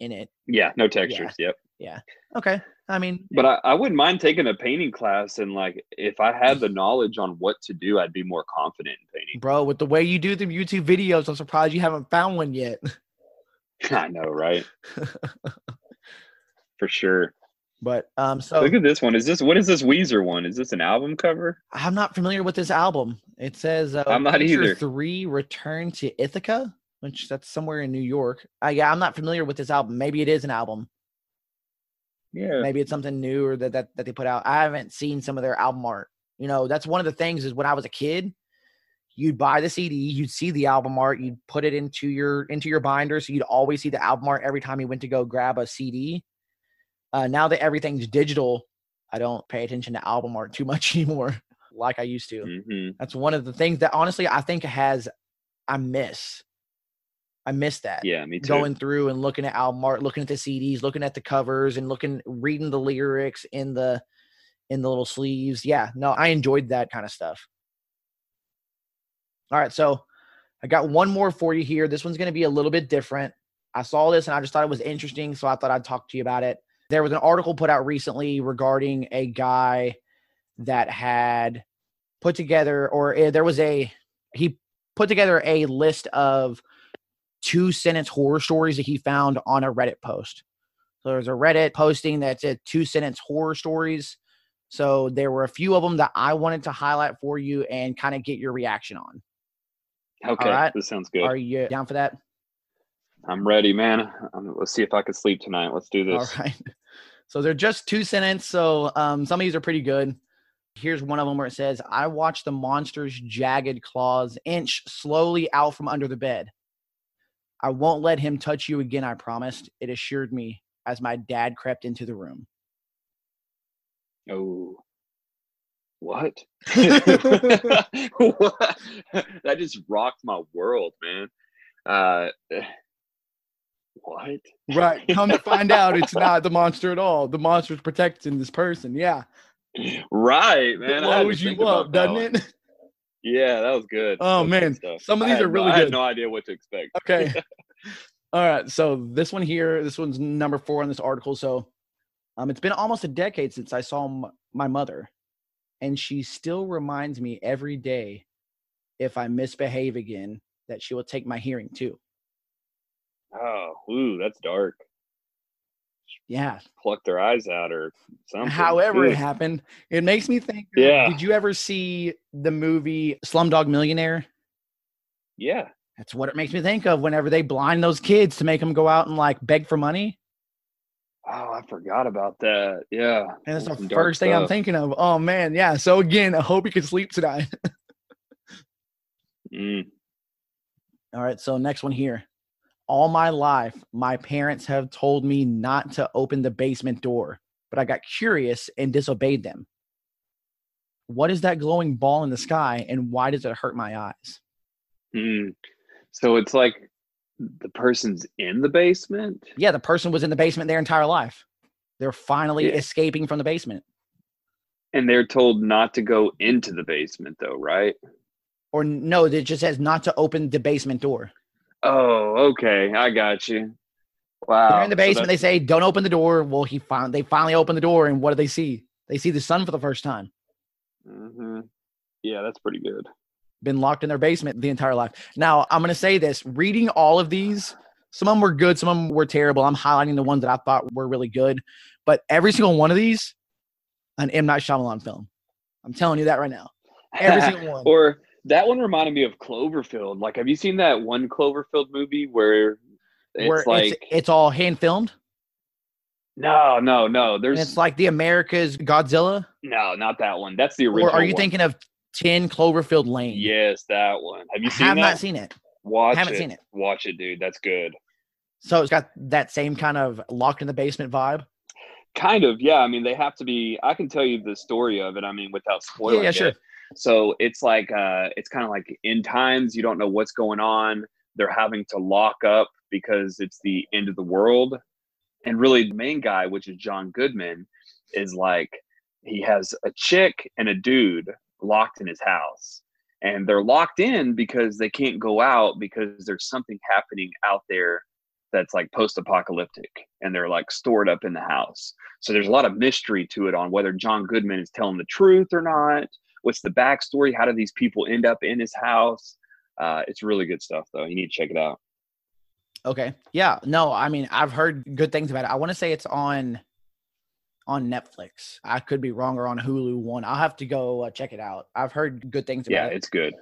in it. Yeah. No textures. Yep. Yeah. Okay, I mean, But I, I wouldn't mind taking a painting class and like if I had the knowledge on what to do, I'd be more confident in painting. bro, with the way you do the YouTube videos, I'm surprised you haven't found one yet. <laughs> I know, right? <laughs> For sure. But um, so Look at this one. Is this what is this Weezer one? Is this an album cover? I'm not familiar with this album. It says uh, I'm not either. Three Return to Ithaca, which that's somewhere in New York. Uh, yeah, I'm not familiar with this album. Maybe it is an album. Yeah. Maybe it's something new or that, that that they put out. I haven't seen some of their album art. You know, that's one of the things is when I was a kid, you'd buy the CD, you'd see the album art, you'd put it into your into your binder, so you'd always see the album art every time you went to go grab a CD. Uh, now that everything's digital, I don't pay attention to album art too much <laughs> anymore, like I used to. hmm That's one of the things that honestly I think has I miss. I miss that Yeah, me too. going through and looking at album art, looking at the CDs, looking at the covers, and looking reading the lyrics in the in the little sleeves. Yeah, no, I enjoyed that kind of stuff. All right, so I got one more for you here. This one's going to be a little bit different. I saw this and I just thought it was interesting, so I thought I'd talk to you about it. There was an article put out recently regarding a guy that had put together, or eh, there was a he put together a list of two sentence horror stories that he found on a Reddit post. So there's a Reddit posting that said two sentence horror stories. So there were a few of them that I wanted to highlight for you and kind of get your reaction on. Okay, right. this sounds good. Are you down for that? I'm ready, man. Um, let's see if I can sleep tonight. Let's do this. right. <laughs> So they're just two sentence. So um, some of these are pretty good. Here's one of them where it says, I watched the monster's jagged claws inch slowly out from under the bed. I won't let him touch you again, I promised, it assured me as my dad crept into the room. Oh. What? <laughs> <laughs> what? That just rocked my world, man. Uh, what? Right. <laughs> Come to find out, it's not the monster at all. The monster's protecting this person. Yeah. Right, man. I had to blows you up, doesn't it? Yeah, that was good. Oh, was man. stuff. Some of these are no- really I had good. no idea what to expect. Okay. <laughs> All right. So this one here, this one's number four on this article. So um, it's been almost a decade since I saw m- my mother, and she still reminds me every day if I misbehave again that she will take my hearing too. Oh, ooh, that's dark. Yeah. Pluck their eyes out or something. However, it happened. It makes me think. Yeah. Did you ever see the movie Slumdog Millionaire? yeah. That's what it makes me think of whenever they blind those kids to make them go out and like beg for money. Oh, I forgot about that. Yeah. And that's the first thing I'm thinking of. Oh man, yeah. So again, I hope you can sleep tonight. <laughs> Mm. All right, so next one here. All my life, my parents have told me not to open the basement door, but I got curious and disobeyed them. What is that glowing ball in the sky and why does it hurt my eyes? Mm. So it's like the person's in the basement. Yeah, the person was in the basement their entire life. They're finally Yeah. escaping from the basement. And they're told not to go into the basement, though, right? Or no, it just says not to open the basement door. Oh, okay. I got you. Wow. They're in the so basement. they say, "Don't open the door." Well, he found they finally open the door, and what do they see? They see the sun for the first time. Mm-hmm. Yeah, that's pretty good. Been locked in their basement the entire life. Now, I'm going to say this: reading all of these, some of them were good, some of them were terrible. I'm highlighting the ones that I thought were really good, but every single one of these, an M Night Shyamalan film. I'm telling you that right now. Every <laughs> single one. or that one reminded me of Cloverfield. Like, have you seen that one Cloverfield movie where it's where like it's, it's all hand filmed. no, no, no? And There's it's like the America's Godzilla. no, not that one. That's the original. Or are you one. thinking of 10 Cloverfield Lane? Yes, that one. Have you I seen have that? not seen it. Watch haven't it. seen it. Watch it, dude. That's good. So it's got that same kind of locked in the basement vibe. Kind of, yeah. I mean, they have to be. I can tell you the story of it. I mean, without spoiling yeah, it. sure. So it's like, uh, it's kind of like in times you don't know what's going on. They're having to lock up because it's the end of the world. And really, the main guy, which is John Goodman, is like he has a chick and a dude locked in his house. And they're locked in because they can't go out because there's something happening out there that's like post apocalyptic and they're like stored up in the house. So there's a lot of mystery to it on whether John Goodman is telling the truth or not. What's the backstory? How do these people end up in his house? Uh, it's really good stuff, though. You need to check it out. Okay. Yeah. No, I mean, I've heard good things about it. I want to say it's on on Netflix. I could be wrong or on Hulu one. I'll have to go uh, check it out. I've heard good things about Yeah, it. it's good.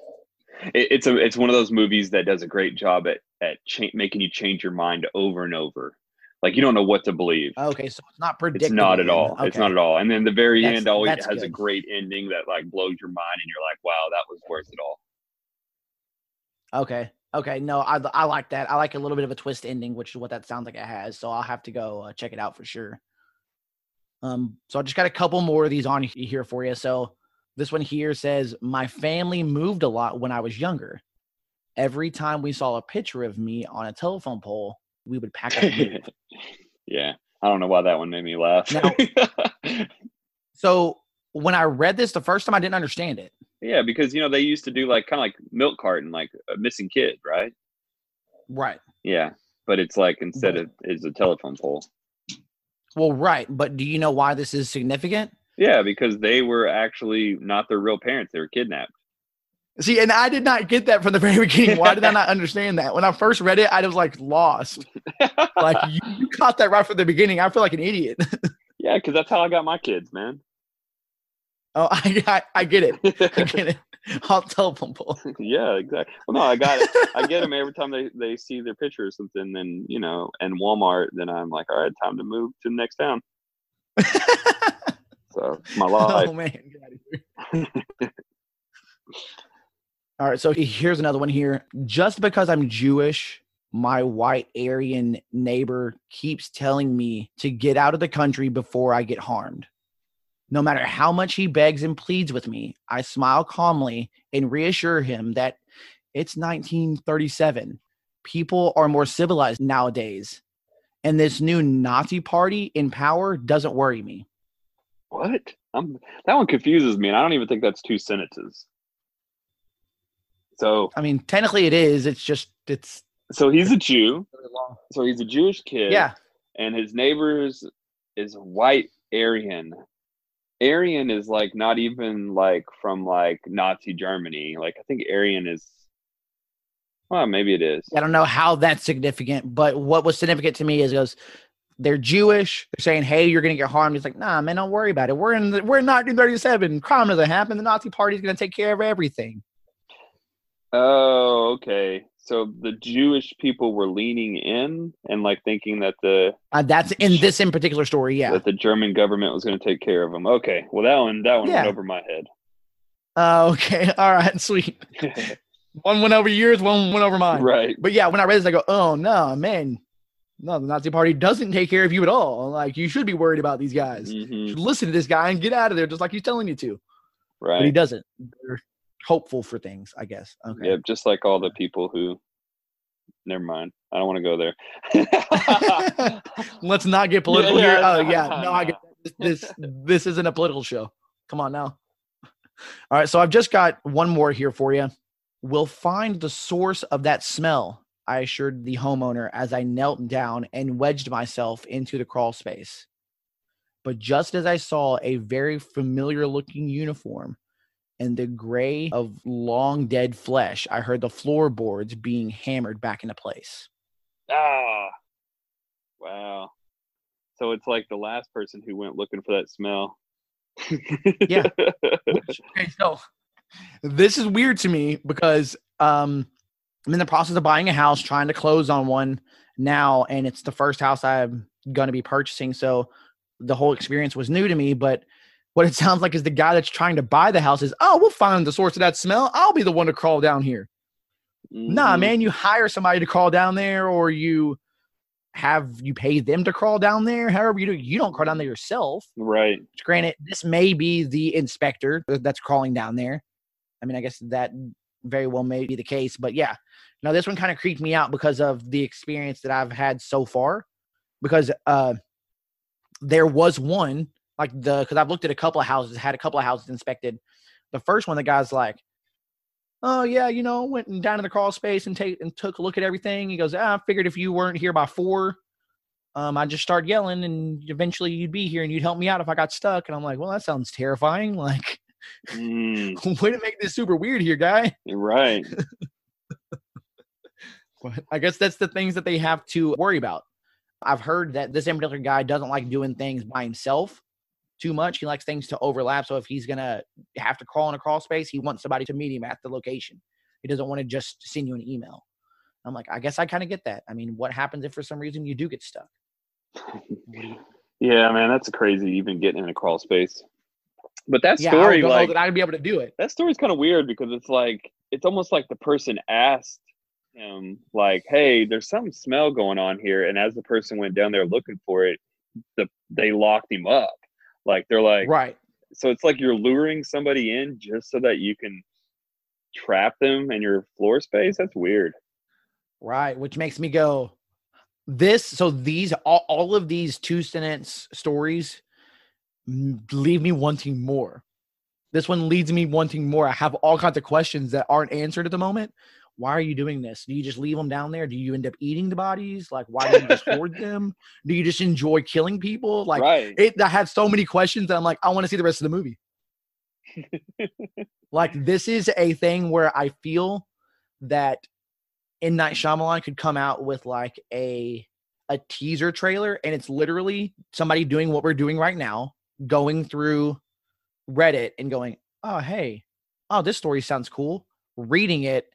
It, it's a it's one of those movies that does a great job at at cha- making you change your mind over and over. Like you don't know what to believe. Okay, so it's not predictable. It's not at all. It's not at all. And then the very That's- end always has a great ending that like blows your mind, and you're like, "Wow, that was worth it all." Okay. Okay. No, I I like that. I like a little bit of a twist ending, which is what that sounds like it has. So I'll have to go uh, check it out for sure. Um. So I just got a couple more of these on here for you. So this one here says my family moved a lot when I was younger. Every time we saw a picture of me on a telephone pole, we would pack up. move. <laughs> yeah, I don't know why that one made me laugh. Now- <laughs> so when I read this the first time, I didn't understand it. yeah, because you know they used to do like kind of like milk carton, like a missing kid, right? Right. Yeah, but it's like instead But- of is a telephone pole. Well, right. But do you know why this is significant? Yeah, because they were actually not their real parents; they were kidnapped. See, and I did not get that from the very <laughs> beginning. Why did I not understand that? When I first read it, I was like lost. Like <laughs> you, you caught that right from the beginning. I feel like an idiot. yeah, because that's how I got my kids, man. oh, <laughs> I, I, I get it. I get it. I'll telephone pole. yeah, exactly. Well, no, I got it. I get them every time they, they see their picture or something. Then you know, and Walmart. Then I'm like, all right, time to move to the next town. So my oh, life. oh man, get out of here. All right, so here's another one here. Just because I'm Jewish, my white Aryan neighbor keeps telling me to get out of the country before I get harmed. No matter how much he begs and pleads with me, I smile calmly and reassure him that it's 1937. People are more civilized nowadays. And this new Nazi party in power doesn't worry me. What? I'm, that one confuses me, and I don't even think that's two sentences. So, I mean, technically it is. It's just, it's so he's a Jew. So he's a Jewish kid. Yeah. and his neighbors is white Aryan. Aryan is like not even like from like Nazi Germany. Like I think Aryan is. Well, maybe it is. I don't know how that's significant, but what was significant to me is it goes, they're Jewish. They're saying, "Hey, you're gonna get harmed." He's like, "Nah, man, don't worry about it. We're in the, we're in 1937. Crime doesn't happen. The Nazi Party's gonna take care of everything." Oh, okay. So the Jewish people were leaning in and like thinking that the Uh, that's in this in particular story. Yeah. that the German government was going to take care of them. Okay, well that one that one Yeah. went over my head. Uh, okay. <laughs> All right. Sweet. <laughs> One went over yours. One went over mine. right. But yeah, when I read this, I go, "Oh no, man." No, the Nazi Party doesn't take care of you at all. Like you should be worried about these guys. Mhm, should listen to this guy and get out of there, just like he's telling you to. Right. But he doesn't. They're hopeful for things, I guess. Okay. Yep. Just like all the people who. Never mind. I don't want to go there. <laughs> Let's not get <laughs> political Yeah, here. yeah, Oh no, yeah, no, I get <laughs> this. This this isn't a political show. Come on now. All right, so I've just got one more here for you. We'll find the source of that smell. I assured the homeowner as I knelt down and wedged myself into the crawl space. But just as I saw a very familiar looking uniform and the gray of long dead flesh, I heard the floorboards being hammered back into place. ah. Wow. So it's like the last person who went looking for that smell. <laughs> Yeah. <laughs> okay, so this is weird to me because um I'm in the process of buying a house, trying to close on one now, and it's the first house I'm gonna be purchasing. So the whole experience was new to me, but what it <laughs> sounds like is the guy that's trying to buy the house is, oh, we'll find the source of that smell. I'll be the one to crawl down here. Nah, Mhm. man, you hire somebody to crawl down there, or you have you pay them to crawl down there. However, you do, you don't crawl down there yourself. Right. Granted, this may be the inspector that's crawling down there. I mean, I guess that very well may be the case, but yeah. Now this one kind of creeped me out because of the experience that I've had so far. Because uh there was one like the because I've looked at a couple of houses, had a couple of houses inspected. The first one, the guy's like, "Oh yeah, you know, went and down to the crawl space and take and took a look at everything." He goes, ah, "I figured if you weren't here by four, um, I'd just start yelling, and eventually you'd be here and you'd help me out if I got stuck." And I'm like, "Well, that sounds terrifying. <laughs> Like, Mm, <laughs> way to make this super weird here, guy." you're right. <laughs> But I guess that's the things that they have to worry about. I've heard that this particular guy doesn't like doing things by himself. Too much. He likes things to overlap. So if he's gonna have to crawl in a crawl space, he wants somebody to meet him at the location. He doesn't want to just send you an email. I'm like, I guess I kind of get that. I mean, what happens if for some reason you do get stuck? yeah, man, that's crazy. Even getting in a crawl space. But that Yeah, I story, know like that I'd be able to do it. that story's kind of weird because it's like it's almost like the person asked him, like, "Hey, there's some smell going on here," and as the person went down there looking for it, the they locked him up. Like they're like, right. so it's like you're luring somebody in just so that you can trap them in your floor space. That's weird. Right, which makes me go this so these all, all of these two sentence stories leave me wanting more. This one leads me wanting more. I have all kinds of questions that aren't answered at the moment. Why are you doing this? Do you just leave them down there? Do you end up eating the bodies? Like, why do you just <laughs> hoard them? Do you just enjoy killing people? Like, right. it I had so many questions that I'm like, I want to see the rest of the movie. <laughs> like this is a thing where I feel that M. Night Shyamalan could come out with like a a teaser trailer, and it's literally somebody doing what we're doing right now, going through Reddit and going, "Oh, hey, oh, this story sounds cool," reading it,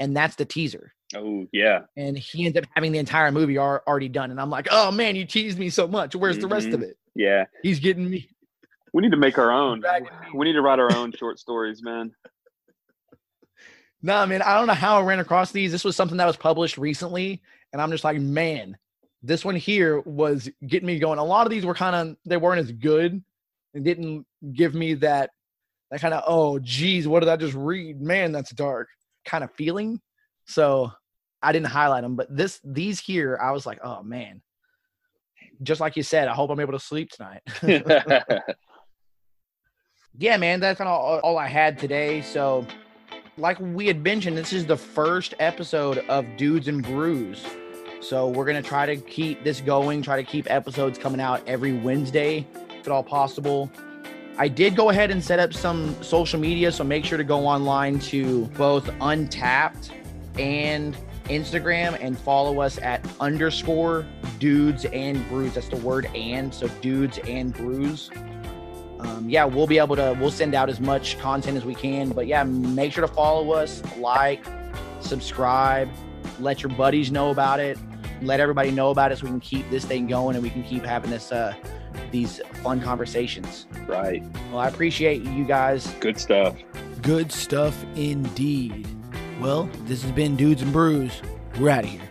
and that's the teaser. oh yeah. And he ends up having the entire movie ar- already done, and I'm like, "Oh man, you teased me so much. Where's the rest of mm-hmm. it?" Yeah. He's getting me. We need to make our own. We need to write our own short stories, man. No, man, I don't know how I ran across these. This was something that was published recently, and I'm just like, man, this one here was getting me going. A lot of these were kind of they weren't as good and didn't give me that that kind of oh geez, what did I just read? Man, that's dark kind of feeling. So I didn't highlight them, but this these here, I was like, oh man. Just like you said, I hope I'm able to sleep tonight. <laughs> yeah, man, that's kind of all, all I had today. So, like we had mentioned, this is the first episode of Dudes and Brews. So, we're going to try to keep this going, try to keep episodes coming out every Wednesday, if at all possible. I did go ahead and set up some social media, so make sure to go online to both Untappd and Instagram and follow us at underscore dudes and brews. That's the word and, so dudes and brews um, yeah, we'll be able to we'll send out as much content as we can. But yeah, make sure to follow us, like, subscribe, let your buddies know about it, let everybody know about it, so we can keep this thing going and we can keep having this uh, these fun conversations. right. Well, I appreciate you guys. Good stuff. Good stuff indeed. Well, this has been Dudes and Brews. We're out of here.